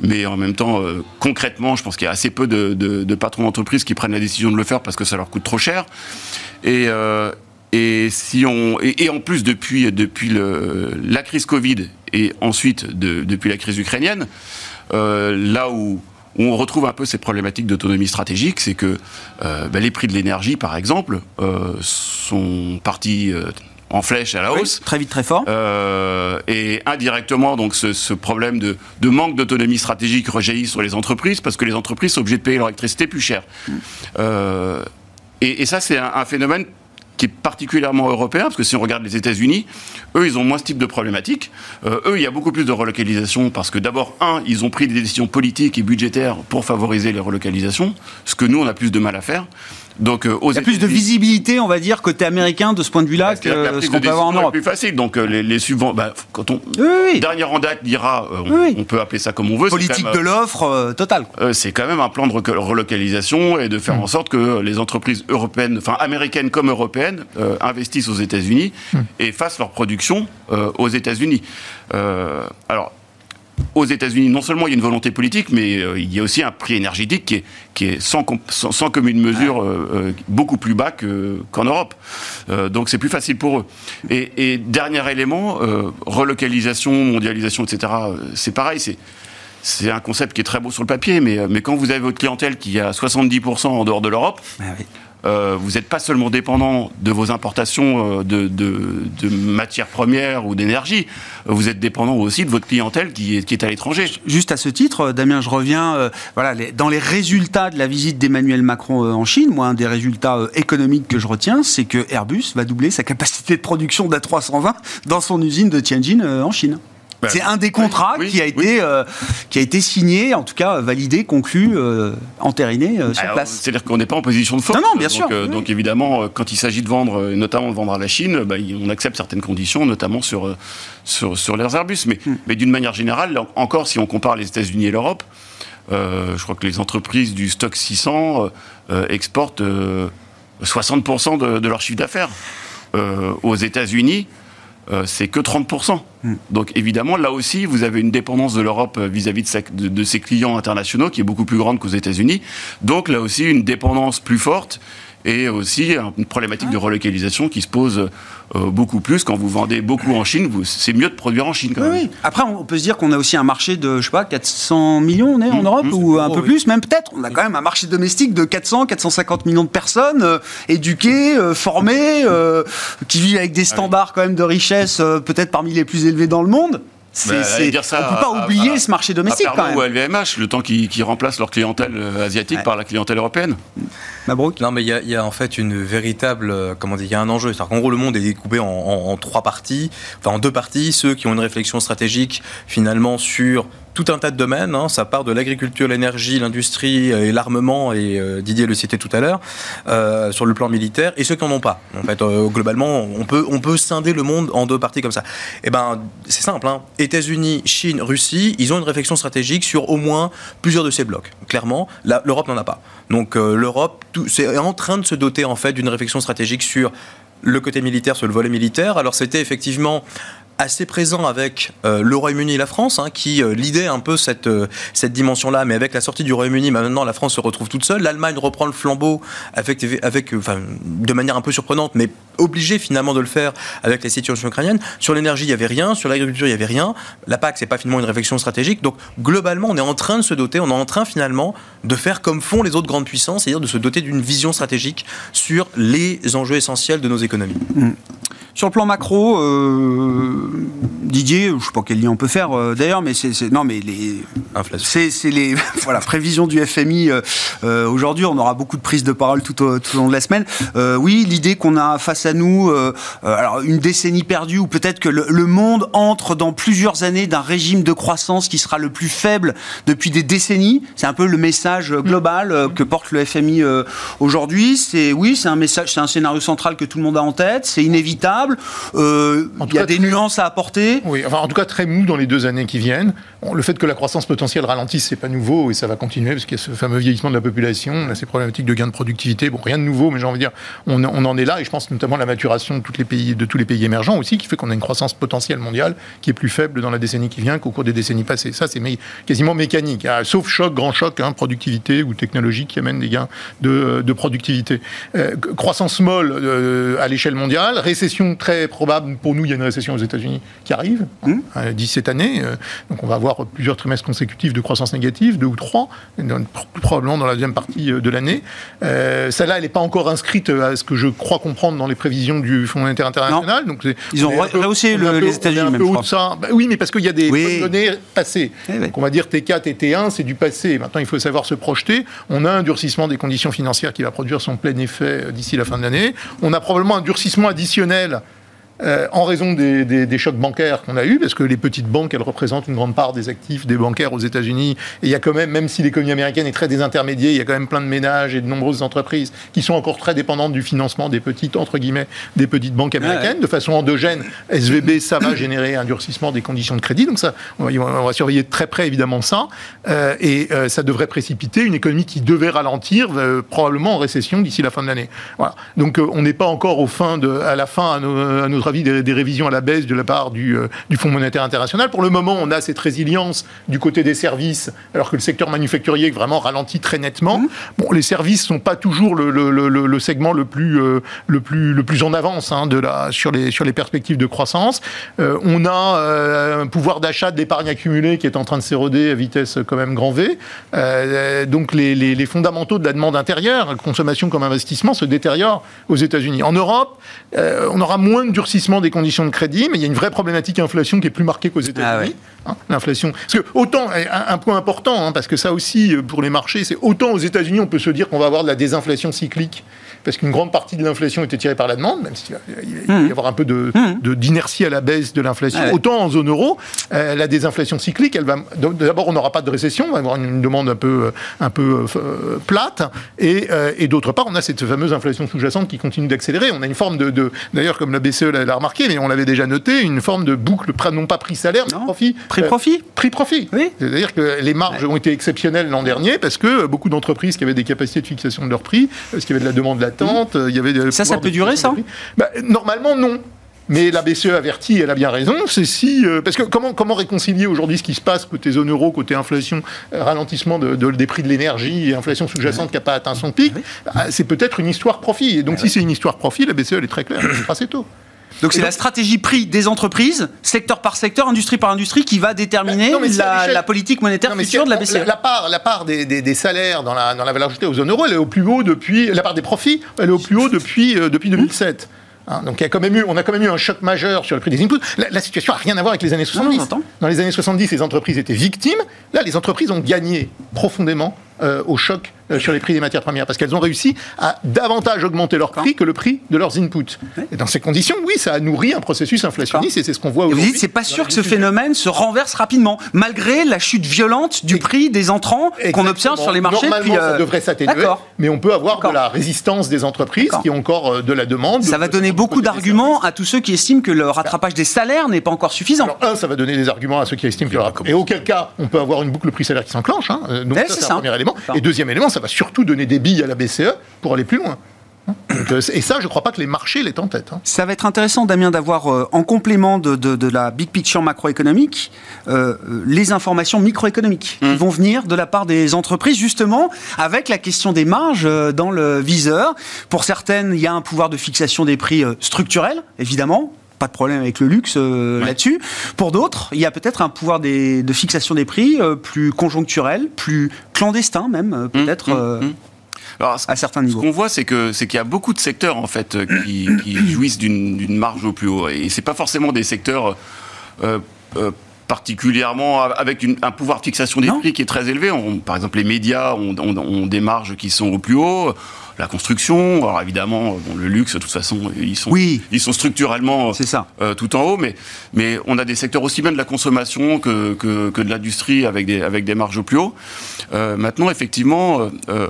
mais en même temps, concrètement, je pense qu'il y a assez peu de, patrons d'entreprise qui prennent la décision de le faire parce que ça leur coûte trop cher. Et, si on et, en plus depuis depuis la crise Covid et ensuite de, depuis la crise ukrainienne, là où où on retrouve un peu ces problématiques d'autonomie stratégique, c'est que euh, ben, les prix de l'énergie, par exemple, euh, sont partis euh, en flèche à la hausse. très vite, très fort. Et indirectement, donc ce, ce problème de, de manque d'autonomie stratégique rejaillit sur les entreprises parce que les entreprises sont obligées de payer leur électricité plus cher. Et, et ça, c'est un, un phénomène qui est particulièrement européen, parce que si on regarde les États-Unis, eux, ils ont moins ce type de problématique. Euh, eux, il y a beaucoup plus de relocalisation, parce que d'abord, un, ils ont pris des décisions politiques et budgétaires pour favoriser les relocalisations, ce que nous, on a plus de mal à faire. Donc, euh, aux Il y a plus de visibilité, on va dire, côté américain de ce point de vue-là que ce qu'on peut avoir en Europe. plus facile. Donc, euh, les, les subventions, bah, quand on, Oui, oui. dernier en date dira, euh, on, Oui. on peut appeler ça comme on veut. c'est Politique de même, l'offre euh, totale. euh, c'est quand même un plan de relocalisation et de faire en sorte que les entreprises européennes, enfin américaines comme européennes, euh, investissent aux États-Unis et fassent leur production euh, aux États-Unis. Euh, alors. Aux États-Unis, non seulement il y a une volonté politique, mais euh, il y a aussi un prix énergétique qui est, qui est sans, sans, sans commune mesure euh, beaucoup plus bas que- qu'en Europe. Euh, donc c'est plus facile pour eux. Et, et dernier élément, relocalisation, mondialisation, etc. C'est pareil, c'est c'est un concept qui est très beau sur le papier, mais, mais quand vous avez votre clientèle qui est à 70% en dehors de l'Europe, Ah oui. Euh, vous n'êtes pas seulement dépendant de vos importations euh, de, matières premières ou d'énergie, euh, vous êtes dépendant aussi de votre clientèle qui est, à l'étranger. Juste à ce titre, Damien, je reviens voilà, dans les résultats de la visite d'Emmanuel Macron en Chine. Moi, un des résultats économiques que je retiens, c'est que Airbus va doubler sa capacité de production d'A320 dans son usine de Tianjin en Chine. Ben, c'est un des contrats oui, qui, a oui, été, euh, qui a été signé, en tout cas validé, conclu, euh, entériné euh, sur Alors, place. C'est-à-dire qu'on n'est pas en position de force. Non, non, bien donc, sûr, oui. donc évidemment, quand il s'agit de vendre, notamment de vendre à la Chine, bah, on accepte certaines conditions, notamment sur, sur, sur les Airbus. Mais, Hmm. mais d'une manière générale, encore si on compare les États-Unis et l'Europe, je crois que les entreprises du stock 600 euh, euh, exportent euh, 60% de, de leur chiffre d'affaires. Aux États-Unis, euh, c'est que 30%. Donc évidemment, là aussi, vous avez une dépendance de l'Europe euh, vis-à-vis de, ses clients internationaux qui est beaucoup plus grande qu'aux États-Unis. Donc là aussi, une dépendance plus forte et aussi une problématique de relocalisation qui se pose euh, beaucoup plus quand vous vendez beaucoup en Chine. C'est mieux de produire en Chine quand Oui, même. oui. Après, on peut se dire qu'on a aussi un marché de, je sais pas, 400 millions, on est en Mmh, Europe, mmh, ou un peu oui. plus, même peut-être. On a quand même un marché domestique de 400, 450 millions de personnes euh, éduquées, euh, formées, euh, qui vivent avec des standards quand même de richesse, peut-être parmi les plus élevés dans le monde. Bah, dire ça on peut pas à- oublier à- ce marché domestique à quand même. ou à LVMH, le temps qu'ils qu'ils remplacent leur clientèle asiatique Ouais. par la clientèle européenne. Mabrouk. Non, mais il y, a- en fait une véritable, euh, comment dire, il y a un enjeu. C'est-à-dire qu'en gros, le monde est découpé en, trois parties, enfin en deux parties. Ceux qui ont une réflexion stratégique finalement sur tout un tas de domaines. hein. Ça part de l'agriculture, l'énergie, l'industrie et l'armement, et euh, Didier le citait tout à l'heure, euh, sur le plan militaire, et ceux qui n'en ont pas. En fait, euh, globalement, on peut, on peut scinder le monde en deux parties comme ça. Et ben, c'est simple. Hein. États-Unis, Chine, Russie, ils ont une réflexion stratégique sur au moins plusieurs de ces blocs. Clairement, la- l'Europe n'en a pas. Donc euh, l'Europe c'est en train de se doter en fait d'une réflexion stratégique sur le côté militaire, sur le volet militaire. Alors c'était effectivement assez présent avec euh, le Royaume-Uni et la France, hein, qui euh, un peu cette, euh, cette dimension-là, mais avec la sortie du Royaume-Uni, maintenant la France se retrouve toute seule. L'Allemagne reprend le flambeau avec, avec, euh, enfin, de manière un peu surprenante, mais obligée finalement de le faire avec la situation ukrainienne. Sur l'énergie, il n'y avait rien, sur l'agriculture, il n'y avait rien. La PAC, c'est pas finalement une réflexion stratégique. Donc globalement, on est en train de se doter, on est en train finalement de faire comme font les autres grandes puissances, c'est-à-dire de se doter d'une vision stratégique sur les enjeux essentiels de nos économies. Sur le plan macro, Didier, je sais pas quel lien on peut faire euh, d'ailleurs, mais c'est, non mais les Inflation. c'est, les voilà prévisions du FMI euh, euh, aujourd'hui. On aura beaucoup de prises de parole tout au, tout au long de la semaine. Euh, oui, l'idée qu'on a face à nous, alors une décennie perdue ou peut-être que le, le monde entre dans plusieurs années d'un régime de croissance qui sera le plus faible depuis des décennies. C'est un peu le message global euh, que porte le FMI euh, aujourd'hui. C'est oui, c'est un message, c'est un scénario central que tout le monde a en tête. C'est inévitable. En Il tout y a cas, des nuances à apporter. Oui, enfin, en tout cas très mou dans les deux années qui viennent. Le fait que la croissance potentielle ralentisse, c'est pas nouveau et ça va continuer parce qu'il y a ce fameux vieillissement de la population, on a ces problématiques de gain de productivité. Bon, rien de nouveau, mais j'ai envie de dire, on, en est là et je pense notamment à la maturation de, les pays, de tous les pays émergents aussi qui fait qu'on a une croissance potentielle mondiale qui est plus faible dans la décennie qui vient qu'au cours des décennies passées. Ça, c'est quasiment mécanique, hein, sauf choc, grand choc, hein, productivité ou technologie qui amène des gains de, productivité. Euh, croissance molle euh, à l'échelle mondiale, récession très probable. Pour nous, il y a une récession aux États-Unis qui arrive hein, mmh. d'ici cette année. donc on va avoir plusieurs trimestres consécutifs de croissance négative, deux ou trois, probablement dans la deuxième partie de l'année. Celle-là, elle n'est pas encore inscrite à ce que je crois comprendre dans les prévisions du Fonds monétaire international. Donc Ils ont rehaussé les États-Unis. même. Bah oui, mais parce qu'il y a des données passées. Eh donc on va dire T4 et T1, c'est du passé. Maintenant, il faut savoir se projeter. On a un durcissement des conditions financières qui va produire son plein effet d'ici la fin de l'année. On a probablement un durcissement additionnel euh, en raison des, chocs bancaires qu'on a eus, parce que les petites banques, elles représentent une grande part des actifs des bancaires aux États-Unis. Et il y a quand même, même si l'économie américaine est très désintermédiée, il y a quand même plein de ménages et de nombreuses entreprises qui sont encore très dépendantes du financement des petites, entre guillemets, des petites banques américaines. De façon endogène, SVB, ça va générer un durcissement des conditions de crédit. Donc ça, on va, surveiller de très près, évidemment, ça. Euh, et euh, ça devrait précipiter une économie qui devait ralentir, probablement en récession d'ici la fin de l'année. Voilà. Donc on n'est pas encore au fin de, à la fin, à, à avis, des, révisions à la baisse de la part du, euh, du, Fonds monétaire international. Pour le moment, on a cette résilience du côté des services, alors que le secteur manufacturier vraiment ralentit très nettement. Mmh. Bon, les services ne sont pas toujours le, le, le, segment le plus, euh, le plus, le plus en avance hein, de la, sur, les, sur les perspectives de croissance. Euh, on a un pouvoir d'achat d'épargne accumulée qui est en train de s'éroder à vitesse quand même grand V. donc les, les, les, fondamentaux de la demande intérieure, consommation comme investissement, se détériorent aux États-Unis. En Europe, on aura moins de durcissement des conditions de crédit, mais il y a une vraie problématique inflation qui est plus marquée qu'aux États-Unis. Ah hein, l'inflation. Parce que autant, un, point important, hein, parce que ça aussi, euh, pour les marchés, c'est autant aux États-Unis, on peut se dire qu'on va avoir de la désinflation cyclique parce qu'une grande partie de l'inflation était tirée par la demande, même s'il va y mmh. avoir un peu mmh. de, d'inertie à la baisse de l'inflation. Autant en zone euro, euh, la désinflation cyclique, elle va d'abord on n'aura pas de récession, on va avoir une demande un peu un peu euh, plate, et, et, d'autre part on a cette fameuse inflation sous-jacente qui continue d'accélérer. On a une forme de, d'ailleurs comme la BCE l'a remarqué, mais on l'avait déjà noté, une forme de boucle, non pas prix salaire, mais profit. Prix profit. Euh, prix profit. Oui. C'est-à-dire que les marges ont été exceptionnelles l'an dernier parce que beaucoup d'entreprises qui avaient des capacités de fixation de leur prix, parce qu'il y avait de la demande latente, il y avait ça, ça peut durer ça bah, Normalement non. Mais la BCE avertit, elle a bien raison, c'est si... Euh, parce que comment, comment réconcilier aujourd'hui ce qui se passe côté zone euro, côté inflation, euh, ralentissement de, des prix de l'énergie, et inflation sous-jacente qui n'a pas atteint son pic bah, C'est peut-être une histoire profit. Et donc si c'est une histoire profit, la BCE, elle est très claire, c'est assez tôt. Donc c'est la stratégie prix des entreprises, secteur par secteur, industrie par industrie, qui va déterminer la, politique monétaire future de la BCE. La, part, la part des, salaires dans la, dans la valeur ajoutée aux zones euro, elle est au plus haut depuis. La part des profits, elle est au plus haut depuis, euh, depuis 2007. Hein, donc il y a quand même eu, on a quand même eu un choc majeur sur le prix des inputs. La, situation n'a rien à voir avec les années 70. Dans les années 70, les entreprises étaient victimes. Là, les entreprises ont gagné profondément euh, au choc sur les prix des matières premières, parce qu'elles ont réussi à davantage augmenter leur prix que le prix de leurs inputs. Et dans ces conditions, oui, ça a nourri un processus inflationniste, et c'est ce qu'on voit aujourd'hui. Vous dites, c'est pas sûr que ce phénomène se renverse rapidement, malgré la chute violente du prix des entrants qu'on observe sur les marchés. Normalement, ça euh, devrait s'atténuer, mais on peut avoir de la résistance des entreprises qui ont encore euh, de la demande. Ça va donner beaucoup d'arguments à tous ceux qui estiment que le rattrapage des salaires n'est pas encore suffisant. Alors, un, ça va donner des arguments à ceux qui estiment que le rattrapage... Et auquel cas, on peut avoir une boucle prix-salaire qui s'enclenche. Hein. Donc, ça, c'est un premier élément. Et deuxième élément, ça va surtout donner des billes à la BCE pour aller plus loin. Euh, et ça, je ne crois pas que les marchés l'aient en tête. Hein. Ça va être intéressant, Damien, d'avoir euh, en complément de, la big picture macroéconomique euh, les informations microéconomiques qui mmh. vont venir de la part des entreprises, justement, avec la question des marges dans le viseur. Pour certaines, il y a un pouvoir de fixation des prix structurel, évidemment, pas de problème avec le luxe là-dessus. Pour d'autres, il y a peut-être un pouvoir de fixation des prix plus conjoncturel, plus clandestin même, mmh, peut-être. Mmh, alors, à certains niveaux. Ce qu'on voit, c'est que c'est qu'il y a beaucoup de secteurs en fait euh, qui, jouissent d'une marge au plus haut, et c'est pas forcément des secteurs euh, euh, particulièrement avec un pouvoir de fixation des prix qui est très élevé. par exemple, les médias ont, des marges qui sont au plus haut. La construction, alors évidemment, le luxe, de toute façon, ils sont, oui. ils sont structurellement ça. Euh, tout en haut, mais, mais on a des secteurs aussi bien de la consommation que, que, de l'industrie avec des, avec des marges au plus haut. Euh, maintenant, effectivement, euh,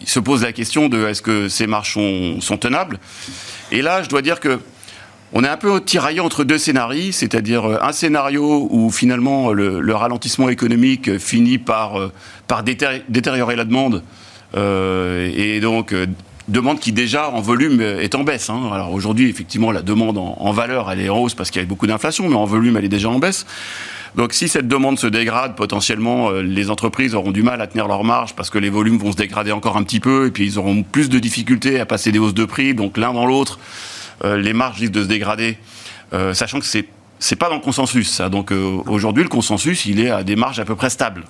il se pose la question de est-ce que ces marges sont, sont tenables? Et là, je dois dire que on est un peu tiraillé entre deux scénarios, c'est-à-dire euh, un scénario où finalement le, ralentissement économique finit par, euh, par détériorer la demande euh, et donc demande qui déjà en volume est en baisse. Hein. Alors aujourd'hui, effectivement, la demande en, valeur, elle est en hausse parce qu'il y a beaucoup d'inflation, mais en volume, elle est déjà en baisse. Donc si cette demande se dégrade, potentiellement, les entreprises auront du mal à tenir leur marge parce que les volumes vont se dégrader encore un petit peu et puis ils auront plus de difficultés à passer des hausses de prix. Donc l'un dans l'autre, les marges risquent de se dégrader, sachant que c'est c'est pas dans le consensus, ça. Donc aujourd'hui, le consensus, il est à des marges à peu près stables.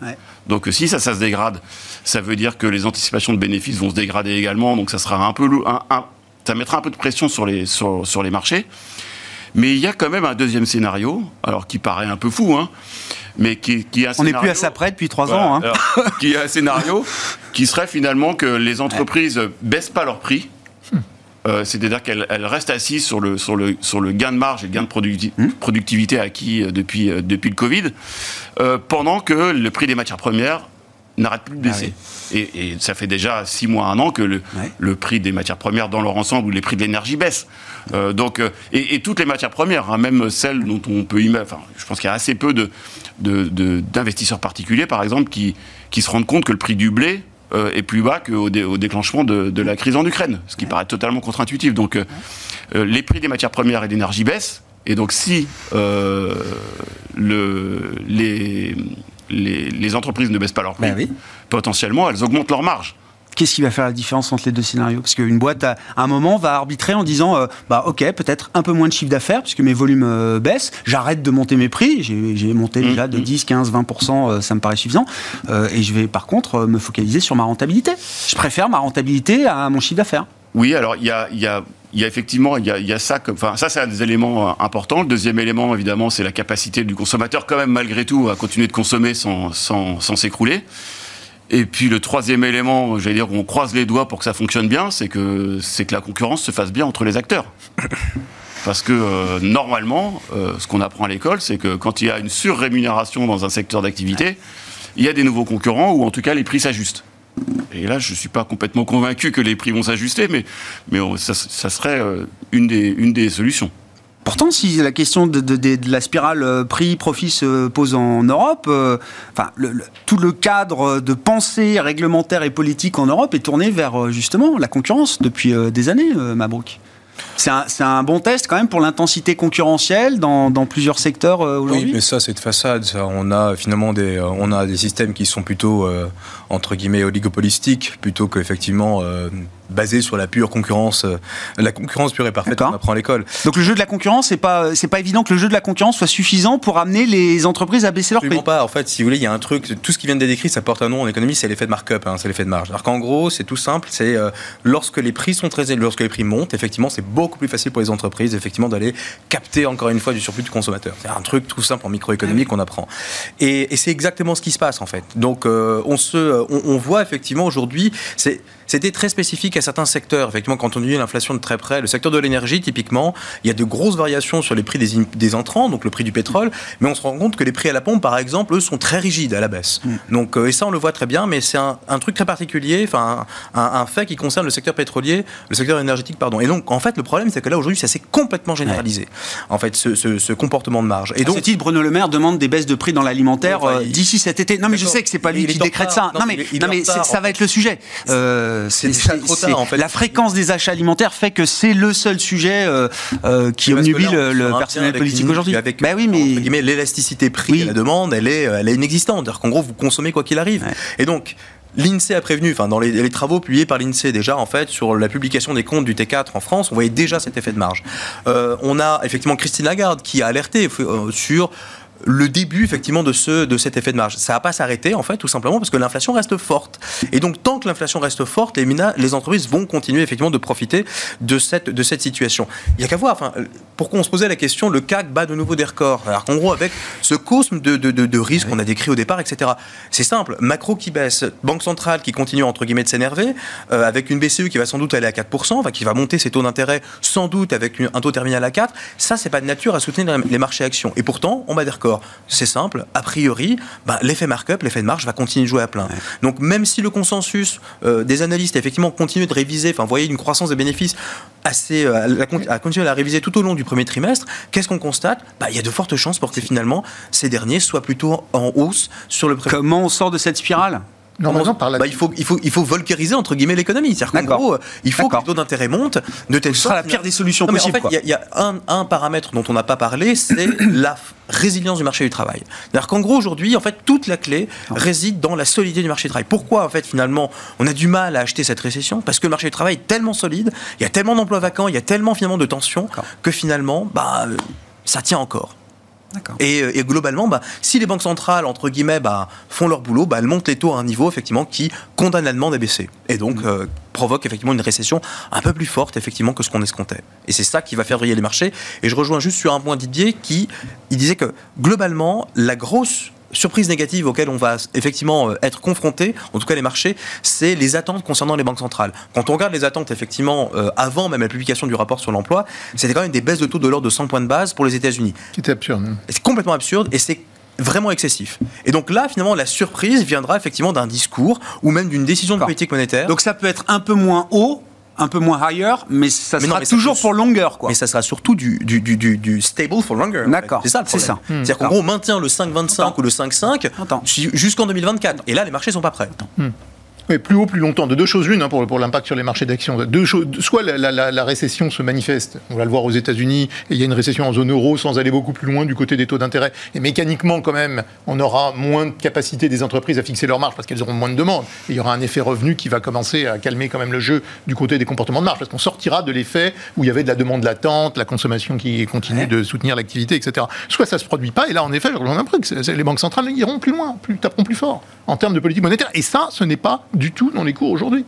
Donc si ça, ça se dégrade, ça veut dire que les anticipations de bénéfices vont se dégrader également. Donc ça sera un peu, ça mettra un peu de pression sur les sur, sur les marchés. Mais il y a quand même un deuxième scénario, alors qui paraît un peu fou, hein, mais qui, qui est un On n'est plus à ça près depuis trois ans. Hein. qui est un scénario qui serait finalement que les entreprises baissent pas leur prix. Euh, c'est-à-dire qu'elles restent assises sur le, sur, le, sur le gain de marge et le gain de hmm. productivité acquis euh, depuis, euh, depuis le Covid, pendant que le prix des matières premières n'arrête plus de ah baisser. et, ça fait déjà six mois, un an que le, le, prix des matières premières dans leur ensemble ou les prix de l'énergie baissent. Euh, donc, et, toutes les matières premières, hein, même celles dont on peut imaginer. Enfin, je pense qu'il y a assez peu de, d'investisseurs particuliers, par exemple, qui, qui se rendent compte que le prix du blé euh, est plus bas qu'au au déclenchement de, la crise en Ukraine, ce qui paraît totalement contre-intuitif. Donc, les prix des matières premières et d'énergie baissent. Et donc, si le, les, les, entreprises ne baissent pas leurs prix, ben potentiellement, elles augmentent leurs marges. Qu'est-ce qui va faire la différence entre les deux scénarios? Parce qu'une boîte, à un moment, va arbitrer en disant euh, bah, Ok, peut-être un peu moins de chiffre d'affaires, puisque mes volumes euh, baissent, j'arrête de monter mes prix, j'ai monté mmh, déjà de 10, 15, 20%, ça me paraît suffisant, euh, et je vais par contre me focaliser sur ma rentabilité. Je préfère ma rentabilité à mon chiffre d'affaires. Oui, alors il y a, y a il y a effectivement, il y a, il y a ça, comme, enfin, ça c'est un des éléments importants. Le deuxième élément, évidemment, c'est la capacité du consommateur, quand même, malgré tout, à continuer de consommer sans, sans, sans s'écrouler. Et puis le troisième élément, j'allais dire, on croise les doigts pour que ça fonctionne bien, c'est que, c'est que la concurrence se fasse bien entre les acteurs. Parce que euh, normalement, euh, ce qu'on apprend à l'école, c'est que quand il y a une surrémunération dans un secteur d'activité, il y a des nouveaux concurrents ou en tout cas les prix s'ajustent. Et là, je ne suis pas complètement convaincu que les prix vont s'ajuster, mais, mais ça, serait euh, une des, une des solutions. Pourtant, si la question de, de, la spirale euh, prix-profit se pose en Europe, euh, enfin, tout le cadre de pensée réglementaire et politique en Europe est tourné vers justement la concurrence depuis des années, Mabrouk. C'est un, un, bon test quand même pour l'intensité concurrentielle dans, dans, plusieurs secteurs aujourd'hui. Oui, mais ça c'est de façade. Ça. On a finalement des, on a des systèmes qui sont plutôt entre guillemets oligopolistiques plutôt qu'effectivement euh, basé sur la pure concurrence, euh, la concurrence pure et parfaite qu'on apprend à l'école. Donc le jeu de la concurrence, c'est pas c'est pas évident que le jeu de la concurrence soit suffisant pour amener les entreprises à baisser leurs prix. pas. En fait, si vous voulez, il y a un truc. Tout ce qui vient de décrire, ça porte un nom en économie, c'est l'effet de markup, hein, c'est l'effet de marge. Alors qu'en gros, c'est tout simple. C'est euh, lorsque les prix sont très élevés, lorsque les prix montent, effectivement, c'est beaucoup plus facile pour les entreprises, effectivement, d'aller capter encore une fois du surplus de consommateurs. C'est un truc tout simple en microéconomie qu'on apprend. Et, c'est exactement ce qui se passe en fait. Donc on se, on voit effectivement aujourd'hui, c'est c'était très spécifique à certains secteurs. Effectivement, quand on dit l'inflation de très près, le secteur de l'énergie, typiquement, il y a de grosses variations sur les prix des, entrants, donc le prix du pétrole, mais on se rend compte que les prix à la pompe, par exemple, eux, sont très rigides à la baisse. Mm. Donc, euh, et ça, on le voit très bien, mais c'est un, truc très particulier, enfin, un, fait qui concerne le secteur pétrolier, le secteur énergétique, pardon. Et donc, en fait, le problème, c'est que là, aujourd'hui, ça s'est complètement généralisé, en fait, ce, comportement de marge. Et donc, à ce titre, Bruno Le Maire demande des baisses de prix dans l'alimentaire euh, d'ici cet été. Non, mais je sais que c'est pas lui qui décrète ça. Non, mais, non, mais ça va être le sujet. Euh, euh, c'est trop tard, en fait. La fréquence des achats alimentaires fait que c'est le seul sujet euh, euh, qui obnubile le, personnel politique aujourd'hui. Bah oui, mais l'élasticité prix et la demande, elle est, elle est inexistante. C'est-à-dire qu'en gros, vous consommez quoi qu'il arrive. Et donc, L'INSEE a prévenu, enfin dans les, travaux publiés par l'INSEE déjà en fait sur la publication des comptes du T4 en France, on voyait déjà cet effet de marge. on a effectivement Christine Lagarde qui a alerté sur le début effectivement de ce de cet effet de marge. Ça va pas s'arrêter en fait tout simplement parce que l'inflation reste forte. Et donc tant que l'inflation reste forte, les, les entreprises vont continuer effectivement de profiter de cette de cette situation. Il y a qu'à voir. Enfin, pourquoi on se posait la question le CAC bat de nouveau des records. Alors gros avec ce cosme de, de, de, risque qu'on a décrit au départ, etc. C'est simple. Macro qui baisse, banque centrale qui continue entre guillemets de s'énerver, euh, avec une BCE qui va sans doute aller à 4%, enfin, qui va monter ses taux d'intérêt sans doute avec un taux terminal à 4. Ça c'est pas de nature à soutenir les marchés actions. Et pourtant on bat des records. C'est simple, a priori, bah, l'effet markup, l'effet de marge va continuer de jouer à plein. Donc même si le consensus euh, des analystes a effectivement continué de réviser, enfin, vous voyez une croissance des bénéfices assez, euh, a, continué à la réviser tout au long du premier trimestre, qu'est-ce qu'on constate? Bah, Il y a de fortes chances pour que finalement ces derniers soient plutôt en hausse sur le Comment on sort de cette spirale? Normalement, par la... bah, il, faut, il, faut, il faut volcariser entre guillemets l'économie. C'est-à-dire qu'en gros, il faut que les taux d'intérêt montent de telle Ce sera la pire des solutions Non, possibles. En fait, il y a, il y a un, un paramètre dont on n'a pas parlé, c'est la résilience du marché du travail. C'est-à-dire qu'en gros, aujourd'hui, en fait, toute la clé réside dans la solidité du marché du travail. Pourquoi, en fait, finalement, on a du mal à acheter cette récession? Parce que le marché du travail est tellement solide, il y a tellement d'emplois vacants, il y a tellement finalement de tensions que finalement, bah, euh, ça tient encore. Et, euh, et globalement, bah, si les banques centrales, entre guillemets, bah, font leur boulot, bah, elles montent les taux à un niveau effectivement qui condamne la demande à baisser. Et donc Mm. euh, provoque effectivement une récession un peu plus forte effectivement que ce qu'on escomptait. Et c'est ça qui va faire vriller les marchés. Et je rejoins juste sur un point Didier qui il disait que globalement, la grosse surprise négative auquel on va effectivement euh, être confronté, en tout cas les marchés, c'est les attentes concernant les banques centrales. Quand on regarde les attentes effectivement euh, avant même la publication du rapport sur l'emploi, c'était quand même des baisses de taux de l'ordre de 100 points de base pour les États-Unis. qui était absurde. hein. C'est complètement absurde et c'est vraiment excessif. Et donc là, finalement, la surprise viendra effectivement d'un discours ou même d'une décision de politique monétaire. Donc ça peut être un peu moins haut, un peu moins higher, mais ça Mais non, sera mais toujours pour longueur, quoi. mais ça sera surtout du, du, du, stable for longer. en fait. D'accord, C'est ça le c'est. C'est-à-dire qu'en D'accord. gros, on maintient le 5,25 Attends. ou le 5,5 Attends. ju- jusqu'en 2024. Et là, les marchés sont pas prêts. Oui, plus haut, plus longtemps. De deux choses l'une hein, pour, pour l'impact sur les marchés d'actions. Deux choses. Soit la, la- la- la récession se manifeste, on va le voir aux États-Unis, et il y a une récession en zone euro sans aller beaucoup plus loin du côté des taux d'intérêt. Et mécaniquement, quand même, on aura moins de capacité des entreprises à fixer leurs marges parce qu'elles auront moins de demandes. Et il y aura un effet revenu qui va commencer à calmer quand même le jeu du côté des comportements de marge parce qu'on sortira de l'effet où il y avait de la demande latente, la consommation qui continue Ouais. de soutenir l'activité, etc. Soit ça se produit pas, et là, en effet, rejoins un peu que les banques centrales iront plus loin, plus, taperont plus fort en termes de politique monétaire. Et ça, ce n'est pas du tout dans les cours aujourd'hui.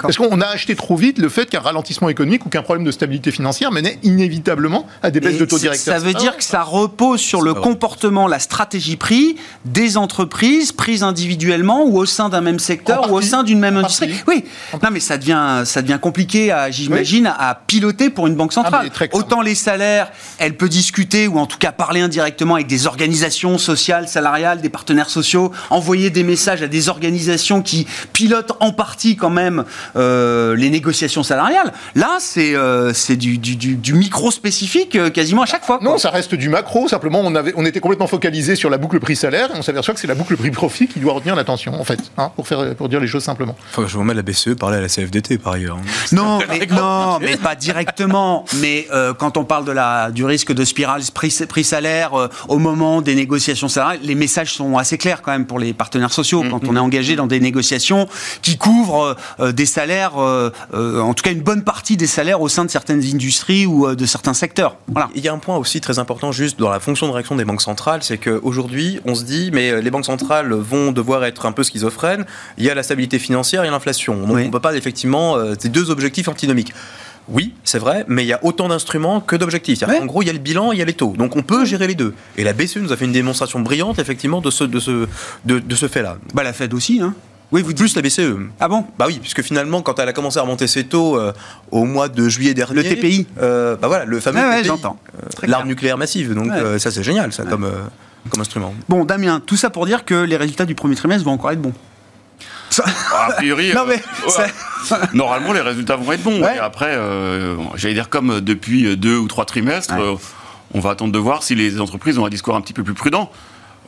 Parce qu'on a acheté trop vite le fait qu'un ralentissement économique ou qu'un problème de stabilité financière menait inévitablement à des baisses Et de taux directeurs. Ça veut Ah dire ouais. que ça repose sur le comportement, la stratégie prix des entreprises prises individuellement ou au sein d'un même secteur ou au sein d'une même industrie. partie. Oui, non mais ça devient, ça devient compliqué, à, j'imagine, à piloter pour une banque Ah, centrale. Autant les salaires, elle peut discuter ou en tout cas parler indirectement avec des organisations sociales, salariales, des partenaires sociaux, envoyer des messages à des organisations qui pilotent en partie quand même euh, les négociations salariales. Là, c'est euh, c'est du, du, du- du micro spécifique euh, quasiment à chaque fois. quoi. Non, ça reste du macro. Simplement, on, avait, on était complètement focalisé sur la boucle prix-salaire et on s'aperçoit que c'est la boucle prix-profit qui doit retenir l'attention, en fait, hein, pour, faire, pour dire les choses simplement. Enfin, je vous mets la BCE parler à la CFDT par ailleurs. Non, mais, non, mais pas directement. Mais euh, quand on parle de la, du risque de spirale prix- prix-salaire euh, au moment des négociations salariales, les messages sont assez clairs quand même pour les partenaires sociaux. Quand on est engagé dans des négociations qui couvrent euh, des salaires, euh, euh, en tout cas une bonne partie des salaires au sein de certaines industries ou euh, de certains secteurs. Voilà. Il y a un point aussi très important juste dans la fonction de réaction des banques centrales, c'est qu'aujourd'hui, on se dit, mais les banques centrales vont devoir être un peu schizophrènes. Il y a la stabilité financière et l'inflation. Donc Oui. on ne peut pas effectivement, c'est deux objectifs antinomiques. Oui, c'est vrai, mais il y a autant d'instruments que d'objectifs. Ouais. qu'en gros, il y a le bilan, il y a les taux. Donc on peut gérer les deux. Et la BCE nous a fait une démonstration brillante, effectivement, de ce, de ce, de, de ce fait-là. Bah la Fed aussi, hein. Oui, vous dites. Plus la BCE. Ah bon Bah oui, puisque finalement, quand elle a commencé à remonter ses taux euh, au mois de juillet dernier, Le TPI. euh, bah voilà, le fameux Ouais, ouais, TPI, j'entends. euh, l'arme nucléaire massive. Donc Ouais. euh, ça, c'est génial, ça, comme, euh, comme instrument. Bon, Damien, tout ça pour dire que les résultats du premier trimestre vont encore être bons. A priori, Non, euh, mais normalement, les résultats vont être bons. Ouais. Et après, euh, j'allais dire comme depuis deux ou trois trimestres, Ouais. euh, on va attendre de voir si les entreprises ont un discours un petit peu plus prudent.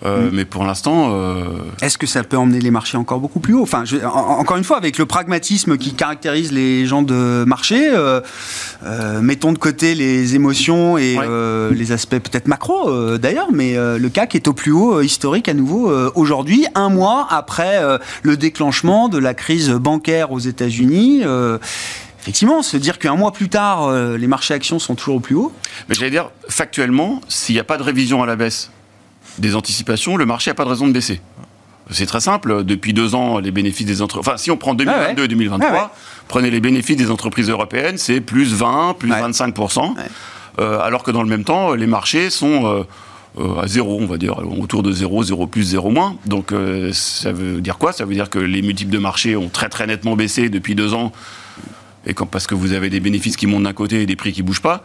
Euh, Mais pour l'instant, euh, Est-ce que ça peut emmener les marchés encore beaucoup plus haut Enfin, je- en- encore une fois, avec le pragmatisme qui caractérise les gens de marché, euh, mettons de côté les émotions et Ouais. les aspects peut-être macro d'ailleurs, mais le CAC est au plus haut historique à nouveau aujourd'hui, un mois après le déclenchement de la crise bancaire aux États-Unis. Effectivement, se dire qu'un mois plus tard, euh, les marchés actions sont toujours au plus haut. mais j'allais dire, factuellement, s'il n'y a pas de révision à la baisse des anticipations, le marché n'a pas de raison de baisser. C'est très simple. Depuis deux ans, les bénéfices des entreprises. Enfin, si on prend 2022 et 2023, Ah ouais. prenez les bénéfices des entreprises européennes, c'est plus 20, plus Ouais. 25%. Ouais. Euh, alors que dans le même temps, les marchés sont euh, euh, à zéro, on va dire, autour de 0, 0 plus, 0 moins. Donc euh, ça veut dire quoi? Ça veut dire que les multiples de marché ont très très nettement baissé depuis deux ans, et quand, parce que vous avez des bénéfices qui montent d'un côté et des prix qui bougent pas.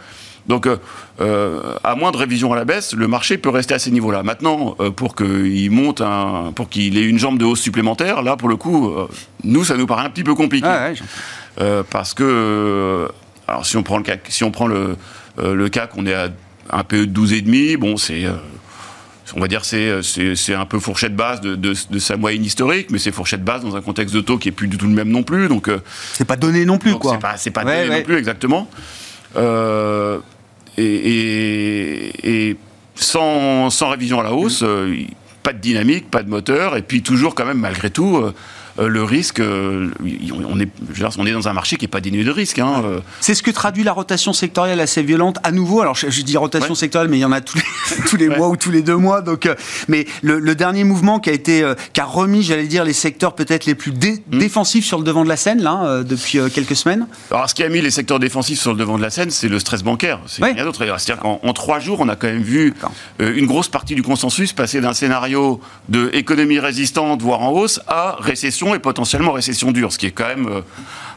Donc, euh, euh, à moins de révision à la baisse, le marché peut rester à ces niveaux-là. Maintenant, euh, pour qu'il monte, un, pour qu'il ait une jambe de hausse supplémentaire, là, pour le coup, euh, nous, ça nous paraît un petit peu compliqué. Ah ouais. Euh, parce que, euh, alors si on prend le CAC, si on prend le, euh, le CAC, on est à un PE de 12,5, bon, c'est. euh, on va dire c'est c'est un peu fourchette basse de, de, sa moyenne historique, mais c'est fourchette basse dans un contexte de taux qui est plus du tout le même non plus. Donc c'est pas donné non plus quoi. C'est pas, pas donné non plus exactement. Et, sans, révision à la hausse, pas de dynamique, pas de moteur, et puis toujours quand même malgré tout euh, le risque, euh, on, est, on est dans un marché qui n'est pas dénué de risque. Hein, euh. C'est ce que traduit la rotation sectorielle assez violente à nouveau. Alors je, dis rotation sectorielle, mais il y en a tous les, tous les mois ou tous les deux mois. Donc, mais le, dernier mouvement qui a été, qui a remis, j'allais dire, les secteurs peut-être les plus hmm. défensifs sur le devant de la scène là depuis quelques semaines. Alors ce qui a mis les secteurs défensifs sur le devant de la scène, c'est le stress bancaire. C'est rien d'autre. C'est-à-dire qu'en trois jours, on a quand même vu une grosse partie du consensus passer d'un scénario de économie résistante, voire en hausse, à récession et potentiellement récession dure, ce qui est quand même euh,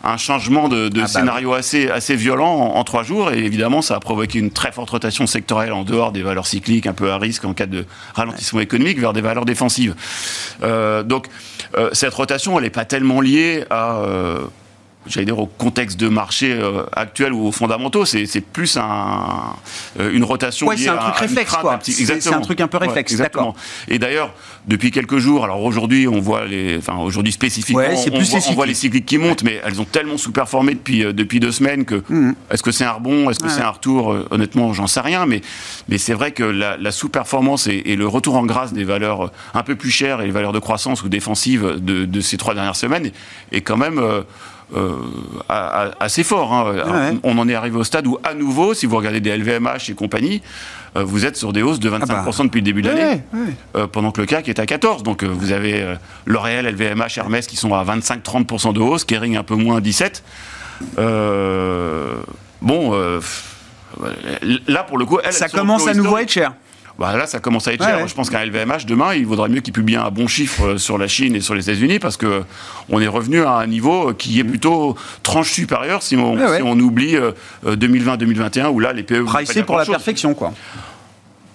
un changement de, ah bah scénario assez, assez violent en, trois jours. Et évidemment, ça a provoqué une très forte rotation sectorielle en dehors des valeurs cycliques, un peu à risque en cas de ralentissement économique, vers des valeurs défensives. Euh, donc, euh, cette rotation, elle n'est pas tellement liée à j'allais dire, au contexte de marché euh, actuel ou aux fondamentaux. C'est plus un, euh, une rotation ouais, c'est un truc réflexe, quoi. C'est un truc un peu réflexe, exactement. Et d'ailleurs, depuis quelques jours, alors aujourd'hui, on voit les, enfin aujourd'hui spécifiquement, on, voit, on, voit, les cycliques qui montent, mais elles ont tellement sous-performé depuis euh, depuis deux semaines que mhm. est-ce que c'est un rebond, est-ce que c'est un retour Honnêtement, j'en sais rien, mais mais c'est vrai que la, la sous-performance et, et, le retour en grâce des valeurs un peu plus chères et les valeurs de croissance ou défensives de, de ces trois dernières semaines est quand même euh, assez fort. Hein. On en est arrivé au stade où, à nouveau, si vous regardez des LVMH et compagnie, euh, vous êtes sur des hausses de 25% ah bah. depuis le début de l'année, euh, pendant que le CAC est à 14. Donc vous avez L'Oréal, LVMH, Hermès qui sont à 25-30% de hausse, Kering un peu moins 17. bon, là pour le coup, ça commence à nouveau à être cher. Bah là, ça commence à être cher. Je pense qu'un LVMH, demain, il vaudrait mieux qu'il publie un bon chiffre euh, sur la Chine et sur les États-Unis parce que on est revenu à un niveau qui est plutôt tranche supérieure si on, si on oublie 2020-2021 euh, où là, les PE. Pricé pour la perfection, quoi.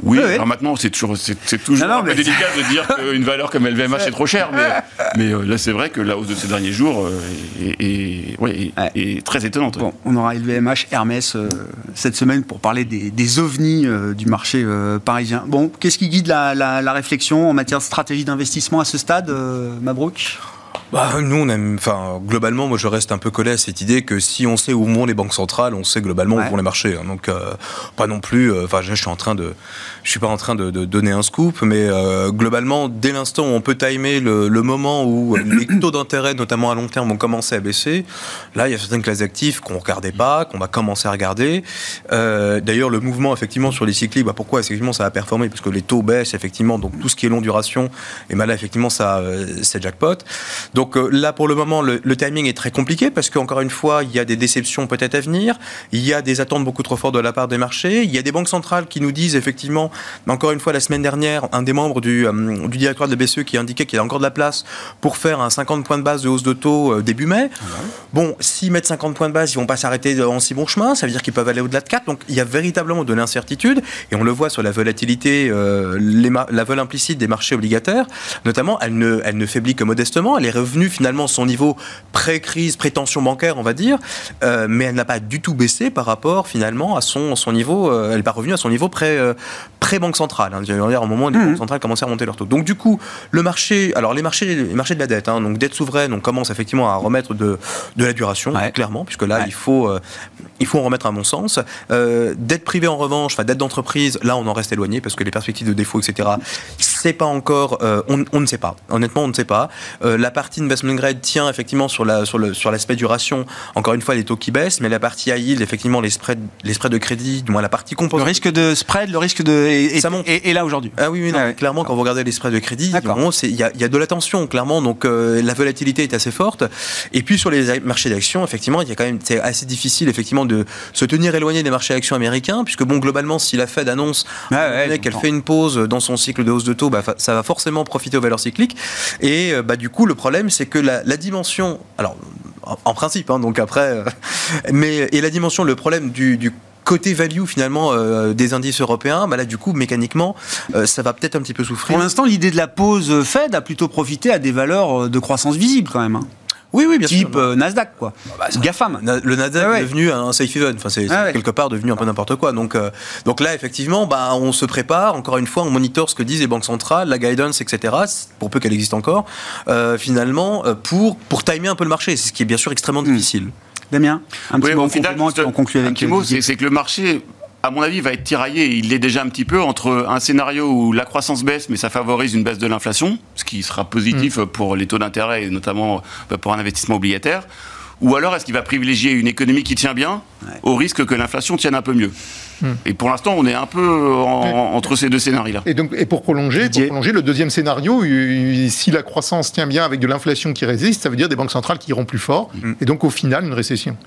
Oui, alors maintenant, c'est toujours, c'est, toujours un peu délicat de dire qu'une valeur comme LVMH est trop chère, mais, mais euh, là, c'est vrai que la hausse de ces derniers jours euh, est, très étonnante. Bon, on aura LVMH, Hermès euh, cette semaine pour parler des, des ovnis du marché parisien. Bon, qu'est-ce qui guide la, la, réflexion en matière de stratégie d'investissement à ce stade, Mabrouk? Bah, nous, on aime, enfin, globalement, moi, je reste un peu collé à cette idée que si on sait où vont les banques centrales, on sait globalement où vont les marchés. Hein. Donc, euh, pas non plus. Euh, enfin, je suis en train de, je suis pas en train de, donner un scoop, mais euh, globalement, dès l'instant où on peut timer le, moment où les taux d'intérêt, notamment à long terme, vont commencer à baisser, là, il y a certaines classes d'actifs qu'on regardait pas, qu'on va commencer à regarder. D'ailleurs, le mouvement, effectivement, sur les cycliques, bah, pourquoi effectivement ça a performé? Parce que les taux baissent, effectivement, donc tout ce qui est long duration, et ben là, effectivement, ça, c'est jackpot. Donc, donc euh, là, pour le moment, le, timing est très compliqué parce qu'encore une fois, il y a des déceptions peut-être à venir, il y a des attentes beaucoup trop fortes de la part des marchés, il y a des banques centrales qui nous disent effectivement, encore une fois, la semaine dernière, un des membres du, euh, du directoire de la BCE qui indiquait qu'il y a encore de la place pour faire un 50 points de base de hausse de taux euh, début mai. Bon, s'ils mettent 50 points de base, ils vont pas s'arrêter en si bon chemin, ça veut dire qu'ils peuvent aller au-delà de 4. Donc il y a véritablement de l'incertitude et on le voit sur la volatilité, la vol implicite des marchés obligataires, notamment, elle ne, elle ne faiblit que modestement, elle est finalement son niveau pré-crise, pré-tension bancaire, on va dire, euh, mais elle n'a pas du tout baissé par rapport finalement à son, son niveau, euh, elle n'est pas revenue à son niveau pré, euh, pré-banque centrale. Hein, dire, au moment où les mmh. banques centrales commençaient à monter leur taux. Donc du coup, le marché, alors les marchés, les marchés de la dette, hein, donc dette souveraine, on commence effectivement à remettre de, de la duration, clairement, puisque là, il, faut, il faut en remettre à mon sens. dette privée en revanche, enfin dette d'entreprise, là on en reste éloigné parce que les perspectives de défaut, etc., c'est pas encore, on, on, ne sait pas. Honnêtement, on ne sait pas. la partie investment grade tient effectivement sur la sur le sur l'aspect duration. Encore une fois, les taux qui baissent, mais la partie high yield, effectivement, les spreads les spreads de crédit, du moins la partie composante. Le risque de spread, le risque de et, ça monte. Et, là aujourd'hui. Ah oui, oui, non, ah clairement, quand vous regardez les spreads de crédit, il y a, y a de la tension, clairement. Donc euh, la volatilité est assez forte. Et puis sur les marchés d'actions, effectivement, il y a quand même c'est assez difficile effectivement de se tenir éloigné des marchés d'actions américains, puisque bon, globalement, si la Fed annonce ah qu'elle fait une pause dans son cycle de hausse de taux, bah, ça va forcément profiter aux valeurs cycliques. Et euh, bah, du coup, le problème, c'est que la, dimension, alors en, principe, hein, donc après, euh, mais et la dimension, le problème du, côté value finalement euh, des indices européens, bah là du coup mécaniquement euh, ça va peut-être un petit peu souffrir. Pour l'instant l'idée de la pause Fed a plutôt profité à des valeurs de croissance visible quand même. Hein. Oui, oui, bien Type sûr. Nasdaq, quoi. Bah, GAFAM. Le Nasdaq est devenu un safe haven. Enfin, c'est quelque part devenu un peu n'importe quoi. Donc, donc là, effectivement, bah, on se prépare. Encore une fois, on monitore ce que disent les banques centrales, la guidance, etc., pour peu qu'elle existe encore, finalement, pour, pour timer un peu le marché. C'est ce qui est bien sûr extrêmement hmm. difficile. Damien, un petit mot final, on conclut avec un petit mot, c'est que le marché à mon avis, va être tiraillé, il l'est déjà un petit peu, entre un scénario où la croissance baisse, mais ça favorise une baisse de l'inflation, ce qui sera positif mm. pour les taux d'intérêt et notamment bah, pour un investissement obligataire, ou alors est-ce qu'il va privilégier une économie qui tient bien au risque que l'inflation tienne un peu mieux? Hmm. Et pour l'instant, on est un peu entre ces deux scénarios-là. Et, donc, et pour prolonger, pour prolonger, le deuxième scénario, si la croissance tient bien avec de l'inflation qui résiste, ça veut dire des banques centrales qui iront plus fort, hmm. et donc au final, une récession.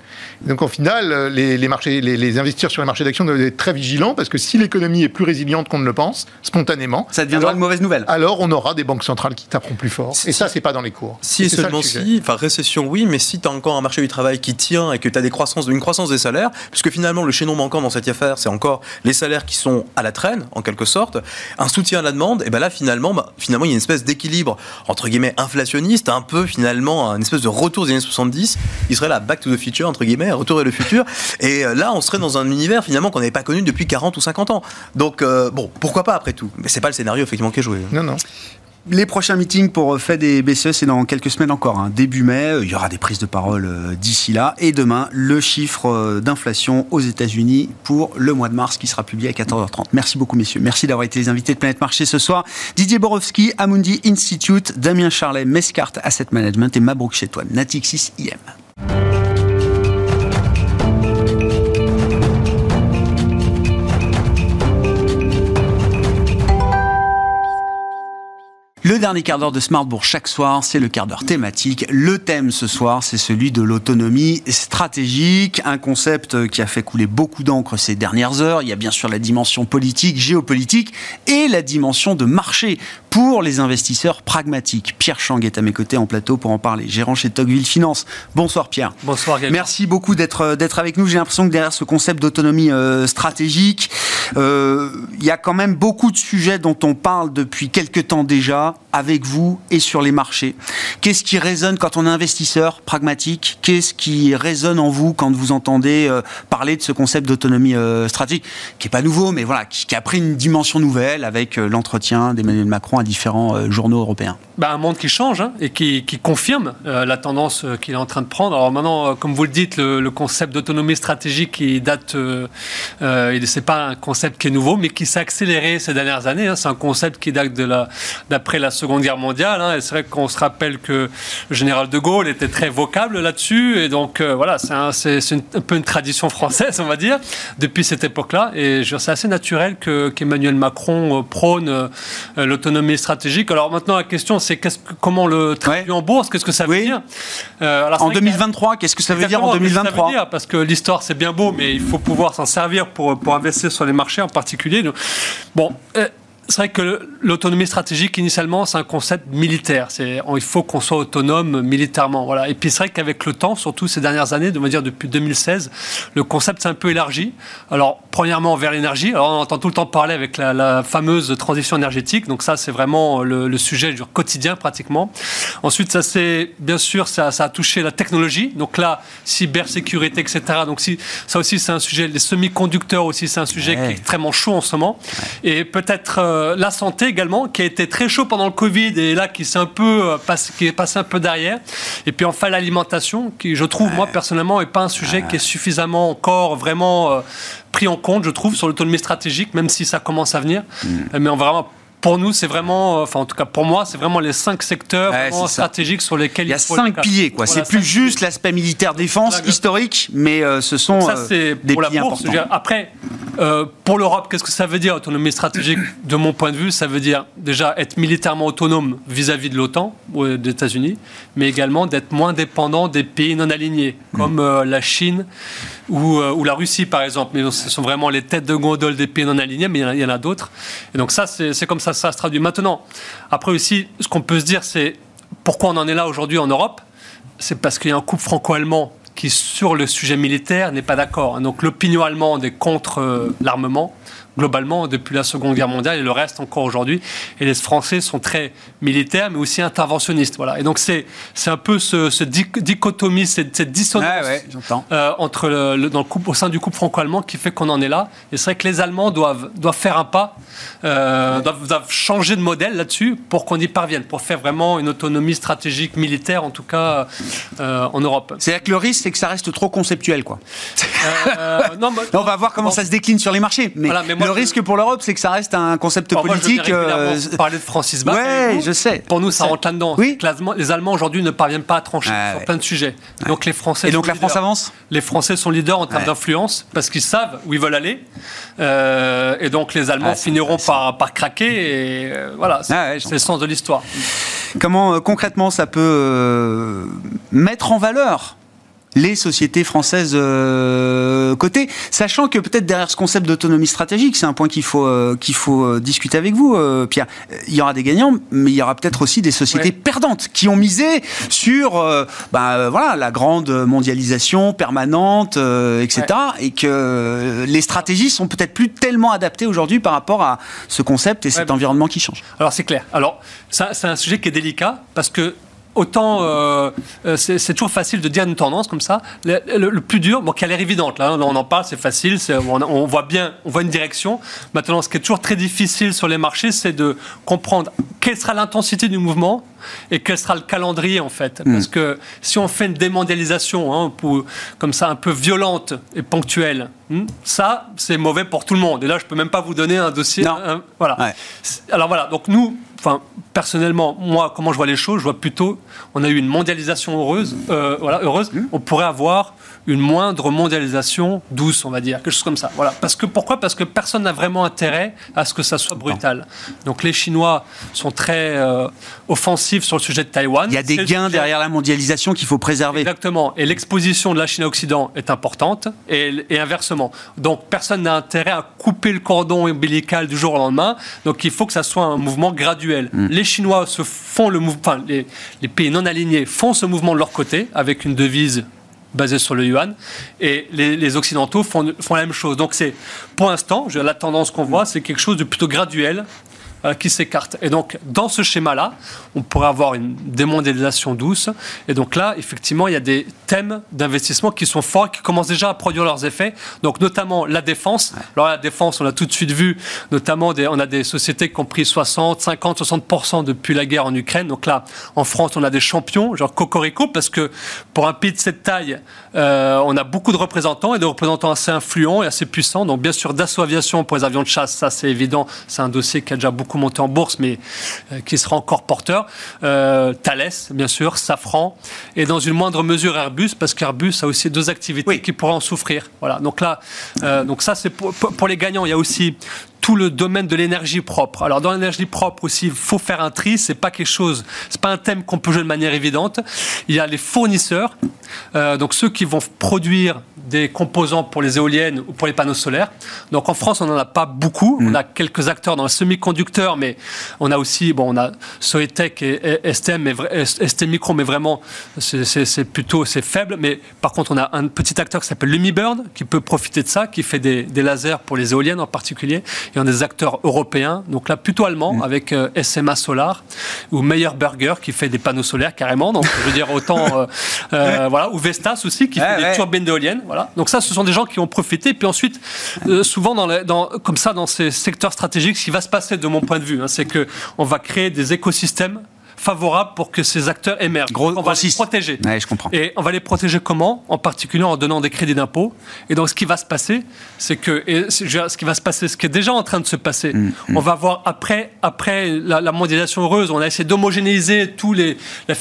donc au final, les, marchés, les, investisseurs sur les marchés d'actions doivent être très vigilants, parce que si l'économie est plus résiliente qu'on ne le pense, spontanément, ça deviendra une mauvaise nouvelle. Alors on aura des banques centrales qui taperont plus fort. Et ça, c'est pas dans les cours. Si et seulement si, enfin récession, oui, mais si tu as encore un marché du travail qui tient et que tu as des croissances, une croissance des salaires, puisque finalement le chaînon manquant dans cette affaire, c'est encore les salaires qui sont à la traîne, en quelque sorte, un soutien à la demande, et ben là, finalement, bah, finalement, il y a une espèce d'équilibre, entre guillemets, inflationniste, un peu, finalement, une espèce de retour des années 70, il serait là, back to the future, entre guillemets, retour vers le futur, et euh, là, on serait dans un univers, finalement, qu'on n'avait pas connu depuis 40 ou 50 ans. Donc, euh, bon, pourquoi pas, après tout? Mais c'est pas le scénario, effectivement, qui est joué. Non, non. Les prochains meetings pour Fed et BCE, c'est dans quelques semaines encore, hein. début mai. Il y aura des prises de parole euh, d'ici là. Et demain, le chiffre euh, d'inflation aux États-Unis pour le mois de mars qui sera publié à 14h30. Merci beaucoup, messieurs. Merci d'avoir été les invités de Planète Marché ce soir. Didier Borowski, Amundi Institute, Damien Charlet, Mescart Asset Management et Mabrouk Chetouane, Natixis IM. Le dernier quart d'heure de Smartbourg chaque soir, c'est le quart d'heure thématique. Le thème ce soir, c'est celui de l'autonomie stratégique, un concept qui a fait couler beaucoup d'encre ces dernières heures. Il y a bien sûr la dimension politique, géopolitique et la dimension de marché pour les investisseurs pragmatiques. Pierre Chang est à mes côtés en plateau pour en parler, gérant chez Tocqueville Finance. Bonsoir Pierre. Bonsoir Gaël. Merci beaucoup d'être d'être avec nous. J'ai l'impression que derrière ce concept d'autonomie euh, stratégique, euh, il y a quand même beaucoup de sujets dont on parle depuis quelques temps déjà avec vous et sur les marchés. Qu'est-ce qui résonne quand on est investisseur pragmatique? Qu'est-ce qui résonne en vous quand vous entendez euh, parler de ce concept d'autonomie euh, stratégique, qui est pas nouveau, mais voilà, qui, a pris une dimension nouvelle avec euh, l'entretien d'Emmanuel Macron à différents journaux européens bah, Un monde qui change hein, et qui, confirme la tendance qu'il est en train de prendre. Alors maintenant, comme vous le dites, le, concept d'autonomie stratégique, qui date, c'est pas un concept qui est nouveau, mais qui s'est accéléré ces dernières années. Hein. C'est un concept qui date d'après la, la Seconde Guerre mondiale. Hein, et c'est vrai qu'on se rappelle que le général de Gaulle était très vocable là-dessus. Et donc, euh, voilà, c'est un, un, peu une tradition française, on va dire, depuis cette époque-là. Et c'est assez naturel qu'Emmanuel Macron euh, prône euh, l'autonomie stratégique. Alors maintenant, la question, c'est -ce comment le traduire en bourse Qu'est-ce que ça veut dire? En 2023, qu'est-ce que ça veut dire en 2023 dire? Parce que l'histoire, c'est bien beau, mais il faut pouvoir s'en servir pour, pour investir sur les marchés en particulier. Bon c'est vrai que l'autonomie stratégique, initialement, c'est un concept militaire. C'est, il faut qu'on soit autonome militairement. Voilà. Et puis c'est vrai qu'avec le temps, surtout ces dernières années, de me dire depuis 2016, le concept s'est un peu élargi. Alors, premièrement, vers l'énergie. Alors, on entend tout le temps parler avec la, fameuse transition énergétique. Donc ça, c'est vraiment le, sujet du quotidien pratiquement. Ensuite, ça c'est, bien sûr, ça, ça, a touché la technologie. Donc là, cybersécurité, etc. Donc si, ça aussi, c'est un sujet. Les semi-conducteurs aussi, c'est un sujet qui est extrêmement chaud en ce moment. Et peut-être euh, euh, la santé également, qui a été très chaud pendant le Covid et là qui, un peu, euh, qui est passé un peu derrière. Et puis enfin l'alimentation, qui je trouve, moi personnellement, n'est pas un sujet qui est suffisamment encore vraiment euh, pris en compte, je trouve, sur l'autonomie stratégique, même si ça commence à venir. Mm. Mais on vraiment pour nous, c'est vraiment, enfin en tout cas pour moi, c'est vraiment les cinq secteurs stratégiques sur lesquels il y a cinq piliers. Quoi. c'est plus juste l'aspect militaire défense historique, mais ce sont ça, c'est pour la bourse. Après, euh, pour l'Europe, qu'est-ce que ça veut dire autonomie stratégique De mon point de vue, ça veut dire déjà être militairement autonome vis-à-vis de l'OTAN ou des États-Unis, mais également d'être moins dépendant des pays non alignés, comme euh, la Chine ou, euh, ou, la Russie par exemple. Mais ce sont vraiment les têtes de gondole des pays non alignés, mais il y en a, a d'autres. Et donc ça, c'est comme ça ça se traduit. Maintenant, après aussi, ce qu'on peut se dire, c'est pourquoi on en est là aujourd'hui en Europe? C'est parce qu'il y a un couple franco-allemand qui, sur le sujet militaire, n'est pas d'accord. Donc l'opinion allemande est contre euh, l'armement, globalement depuis la Seconde Guerre mondiale et le reste encore aujourd'hui. Et les Français sont très militaires, mais aussi interventionnistes. Voilà. Et donc c'est c'est un peu ce, ce dichotomie, cette, dissonance euh, entre le, dans le couple, au sein du couple franco-allemand qui fait qu'on en est là. Et c'est vrai que les Allemands doivent doivent faire un pas, euh, doivent, changer de modèle là-dessus pour qu'on y parvienne, pour faire vraiment une autonomie stratégique militaire, en tout cas euh, en Europe. C'est-à-dire que le risque, c'est que ça reste trop conceptuel, quoi. non, on va voir comment ça se décline sur les marchés. Mais, le risque pour l'Europe, c'est que ça reste un concept politique. Moi, euh... parler de Francis Bach. Ouais, je sais. Pour nous, ça rentre là-dedans. Oui. Les Allemands aujourd'hui ne parviennent pas à trancher sur plein de sujets. Donc les Français. Et donc la France avance. Les Français sont leaders en termes d'influence parce qu'ils savent où ils veulent aller. Euh, et donc les Allemands finiront par, par craquer. Et euh, voilà, c'est le sens de l'histoire. Comment euh, concrètement ça peut mettre en valeur les sociétés françaises euh, cotées, sachant que peut-être derrière ce concept d'autonomie stratégique, c'est un point qu'il faut euh, qu'il faut euh, discuter avec vous, euh, Pierre. Il y aura des gagnants, mais il y aura peut-être aussi des sociétés perdantes qui ont misé sur bah, voilà la grande mondialisation permanente, etc. Et que les stratégies sont peut-être plus tellement adaptées aujourd'hui par rapport à ce concept et cet environnement qui change. Alors c'est clair. Alors c'est un sujet qui est délicat parce que autant euh, euh, c'est toujours facile de dire une tendance comme ça. Le, plus dur, bon, qui a l'air évidente, là, on en parle, c'est facile, on, on, voit bien, on voit une direction. Maintenant, ce qui est toujours très difficile sur les marchés, c'est de comprendre quelle sera l'intensité du mouvement et quel sera le calendrier en fait. Hmm. Parce que si on fait une démondialisation hein, pour, comme ça un peu violente et ponctuelle, hmm, ça c'est mauvais pour tout le monde. Et là je peux même pas vous donner un dossier. voilà. Alors voilà. Donc nous, enfin personnellement, moi comment je vois les choses, je vois plutôt, on a eu une mondialisation heureuse, euh, voilà heureuse. Hmm. On pourrait avoir une moindre mondialisation douce, on va dire, quelque chose comme ça. Voilà. Parce que pourquoi? Parce que personne n'a vraiment intérêt à ce que ça soit brutal. Donc les Chinois sont très euh, offensifs sur le sujet de Taïwan. Il y a des gains derrière la mondialisation qu'il faut préserver. Exactement. Et l'exposition de la Chine à Occident est importante et, inversement. Donc personne n'a intérêt à couper le cordon ombilical du jour au lendemain. Donc il faut que ça soit un mouvement graduel. Hmm. Les Chinois se font le mouvement, enfin les, les pays non alignés font ce mouvement de leur côté avec une devise basé sur le yuan. Et les, Occidentaux font, font, la même chose. Donc c'est, pour l'instant, la tendance qu'on voit, c'est quelque chose de plutôt graduel qui s'écartent. Et donc, dans ce schéma-là, on pourrait avoir une démondialisation douce. Et donc là, effectivement, il y a des thèmes d'investissement qui sont forts, qui commencent déjà à produire leurs effets. Donc, notamment la défense. Alors, la défense, on a tout de suite vu, notamment, des, on a des sociétés qui ont pris 60, 50, 60% depuis la guerre en Ukraine. Donc là, en France, on a des champions, genre Cocorico, parce que pour un pays de cette taille, euh, on a beaucoup de représentants et des représentants assez influents et assez puissants. Donc, bien sûr, Dassault Aviation pour les avions de chasse, ça, c'est évident. C'est un dossier qui a déjà beaucoup monter en bourse, mais euh, qui sera encore porteur. Euh, Thales, bien sûr, Safran, et dans une moindre mesure Airbus, parce qu'Airbus a aussi deux activités qui pourraient en souffrir. Voilà. Donc là, euh, donc ça c'est pour, pour, les gagnants. Il y a aussi tout le domaine de l'énergie propre. Alors dans l'énergie propre aussi, il faut faire un tri. C'est pas quelque chose, c'est pas un thème qu'on peut jouer de manière évidente. Il y a les fournisseurs, euh, donc ceux qui vont produire des composants pour les éoliennes ou pour les panneaux solaires. Donc en France, on n'en a pas beaucoup. Mm. On a quelques acteurs dans le semi-conducteur, mais on a aussi, bon, on a Soetec et STM, mais STM Micro, mais vraiment, c'est plutôt, c'est faible. Mais par contre, on a un petit acteur qui s'appelle Lumibird, qui peut profiter de ça, qui fait des, des lasers pour les éoliennes en particulier il y a des acteurs européens, donc là plutôt allemands, mm. avec euh, SMA Solar ou Meyer Burger qui fait des panneaux solaires carrément. Donc je veux dire autant euh, euh, voilà ou Vestas aussi qui fait des turbines d'éoliennes. Voilà. Donc ça, ce sont des gens qui ont profité. Puis ensuite, souvent dans, dans, comme ça dans ces secteurs stratégiques, ce qui va se passer de mon point de vue, hein, c'est que on va créer des écosystèmes favorable pour que ces acteurs émergent. on va les protéger. je comprends. Et on va les protéger comment? En particulier en donnant des crédits d'impôt. Et donc, ce qui va se passer, c'est que et ce qui va se passer, ce qui est déjà en train de se passer, mm, mm. on va voir après, après la, mondialisation heureuse, on a essayé d'homogénéiser tous les la,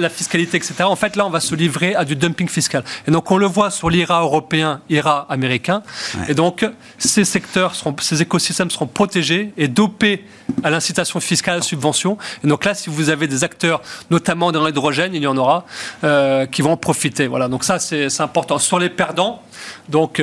la fiscalité, etc. En fait, là, on va se livrer à du dumping fiscal. Et donc, on le voit sur l'IRA européen, IRA américain. Et donc, ces secteurs, seront, ces écosystèmes seront protégés et dopés à l'incitation fiscale, à la subvention. Et donc là, si vous avez avez des acteurs, notamment dans l'hydrogène, il y en aura, euh, qui vont en profiter. Voilà, donc ça c'est important. Sur les perdants, donc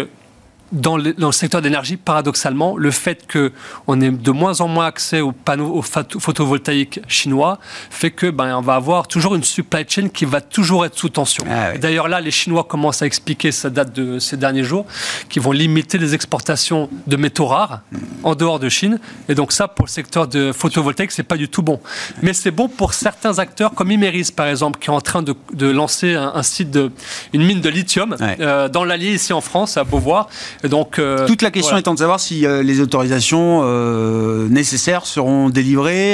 dans le, dans le secteur d'énergie, paradoxalement, le fait qu'on ait de moins en moins accès aux panneaux aux photovoltaïques chinois fait que ben, on va avoir toujours une supply chain qui va toujours être sous tension. Ah oui. D'ailleurs, là, les Chinois commencent à expliquer, ça date de ces derniers jours, qu'ils vont limiter les exportations de métaux rares en dehors de Chine. Et donc ça, pour le secteur de photovoltaïque, c'est pas du tout bon. Mais c'est bon pour certains acteurs comme Imeris, par exemple, qui est en train de, de lancer un, un site de, une mine de lithium Ouais. euh, dans l'Allier ici en France, à Beauvoir. Donc euh, Toute la question voilà. étant de savoir si euh, les autorisations euh, nécessaires seront délivrées.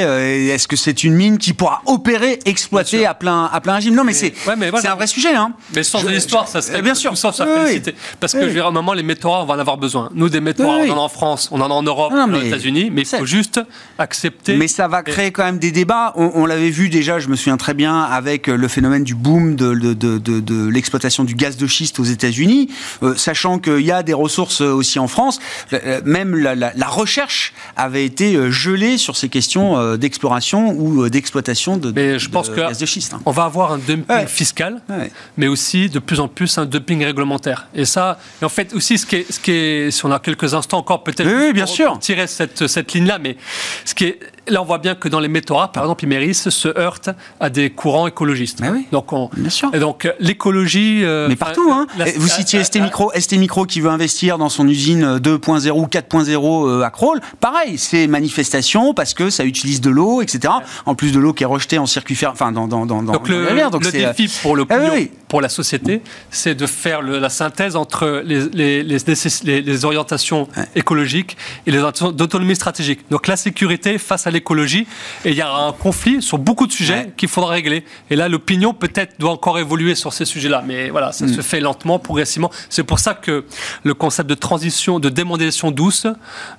Est-ce que c'est une mine qui pourra opérer, exploiter à plein, à plein régime? Non, mais, c'est ouais, mais voilà. c'est un vrai sujet. Hein. Mais sans de Je- l'histoire, ça serait bien sûr. ça Oui. Parce que Oui. je dire, à un moment, les métaux rares, on va en avoir besoin. Nous, des oui. on en a en France, on en a en Europe, Non, aux mais- États-Unis, mais il faut juste accepter. Mais ça va créer quand même des débats. On, on l'avait vu déjà, je me souviens très bien, avec le phénomène du boom de, de, de, de- de l'exploitation du gaz de schiste aux États-Unis, sachant qu'il y a des ressources aussi en France. Euh, Même la, la- la recherche avait été euh, gelée sur ces questions euh, d'exploration ou euh, d'exploitation de, Mais de- je pense de que gaz de schiste. hein. on va avoir un dumping Ouais. fiscal, Ouais. mais aussi de plus en plus un dumping réglementaire. Et ça, et en fait aussi, ce qui est, ce qui est, si on a quelques instants encore, peut-être Oui, oui, bien pour- sûr. tirer cette, cette ligne-là, mais ce qui est, là, on voit bien que dans les métaux par exemple, Imeris se heurte à des courants écologistes. Oui. Donc, on, Bien sûr. et donc euh, l'écologie. euh, Mais partout, hein. la- Et Vous citiez ST Micro, ST Micro qui veut investir dans son usine euh, 2.0 ou 4.0 euh, à Crolles. Pareil, c'est manifestation parce que ça utilise de l'eau, etc. En plus de l'eau qui est rejetée en circuit fermé, enfin dans, dans, dans, Donc dans le, la mer. Donc le euh, défi pour le Ah oui, client, oui. Pour la société, c'est de faire le- la synthèse entre les, les, les, nécess- les- les orientations écologiques et les orientations d'autonomie stratégique. Donc la sécurité face à l'écologie, et il y a un conflit sur beaucoup de sujets Ouais. qu'il faudra régler. Et là, l'opinion peut-être doit encore évoluer sur ces sujets-là, mais voilà, Mm. ça se fait lentement, progressivement. C'est pour ça que le concept de transition, de démondialisation douce,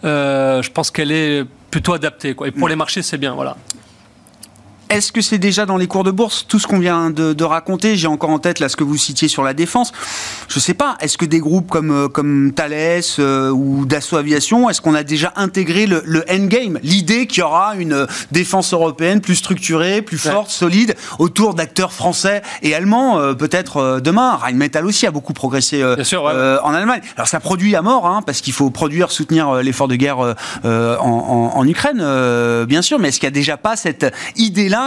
euh, je pense qu'elle est plutôt adaptée. Quoi. Et Mm. pour les marchés, c'est bien. Voilà. Est-ce que c'est déjà dans les cours de bourse tout ce qu'on vient de, de raconter? J'ai encore en tête là ce que vous citiez sur la défense. Je sais pas. Est-ce que des groupes comme euh, comme Thales euh, ou Dassault Aviation, est-ce qu'on a déjà intégré le, le endgame, l'idée qu'il y aura une euh, défense européenne plus structurée, plus Ouais. forte, solide, autour d'acteurs français et allemands euh, peut-être euh, demain. Rheinmetall aussi a beaucoup progressé euh, sûr, ouais. en Allemagne. Alors ça produit à mort, hein, parce qu'il faut produire, soutenir l'effort de guerre en, en- en Ukraine, euh, bien sûr. Mais est-ce qu'il n'y a déjà pas cette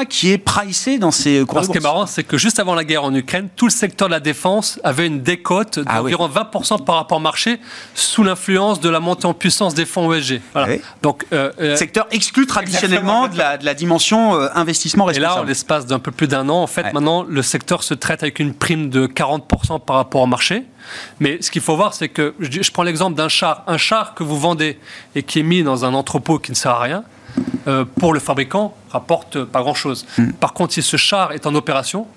qui est pricée dans ces cours Alors, de ce qui est marrant, c'est que juste avant la guerre en Ukraine, tout le secteur de la défense avait une décote Ah oui. d'environ 20% par rapport au marché sous l'influence de la montée en puissance des fonds ESG. Voilà. Oui. Donc, euh, euh, Secteur exclu traditionnellement de la, de la dimension euh, investissement et là, en responsable. l'espace d'un peu plus d'un an, en fait, Ouais. maintenant, le secteur se traite avec une prime de 40% par rapport au marché. Mais ce qu'il faut voir, c'est que, je prends l'exemple d'un char. Un char que vous vendez et qui est mis dans un entrepôt qui ne sert à rien, euh, pour le fabricant, rapporte pas grand-chose. Hmm. Par contre, si ce char est en opération,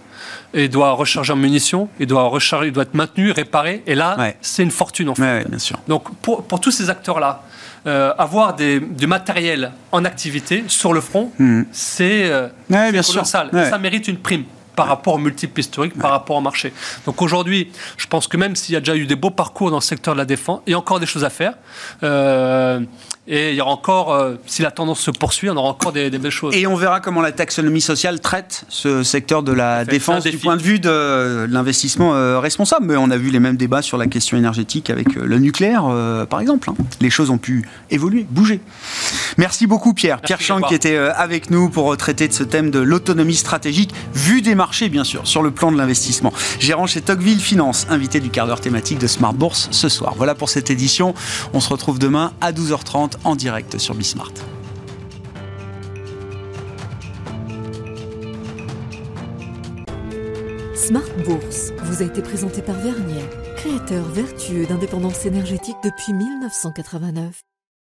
et doit recharger en munitions, il doit, recharger, il doit être maintenu, réparé, et là, Ouais. c'est une fortune en fait. Ouais, ouais, bien sûr. Donc pour, pour tous ces acteurs-là, euh, avoir des, du matériel en activité sur le front, c'est euh. Ouais, c'est sûr. colossal. Ouais. Ça mérite une prime par rapport aux multiples historiques, par rapport au marché. Donc aujourd'hui, je pense que même s'il y a déjà eu des beaux parcours dans le secteur de la défense, il y a encore des choses à faire. Euh, et il y aura encore, euh, si la tendance se poursuit, on aura encore des, des belles choses. Et on verra comment la taxonomie sociale traite ce secteur de la défense du point de vue de l'investissement euh, responsable. Mais on a vu les mêmes débats sur la question énergétique avec euh, le nucléaire, euh, par exemple. hein. Les choses ont pu évoluer, bouger. Merci beaucoup Pierre. Pierre Chang qui était euh, avec nous pour euh, traiter de ce thème de l'autonomie stratégique, vue des marchés bien sûr, sur le plan de l'investissement. Gérant chez Tocqueville Finance, invité du quart d'heure thématique de Smart Bourse ce soir. Voilà pour cette édition. On se retrouve demain à 12h30 en direct sur Bismart. Smart Bourse vous a été présenté par Vernier, créateur vertueux d'indépendance énergétique depuis 1989.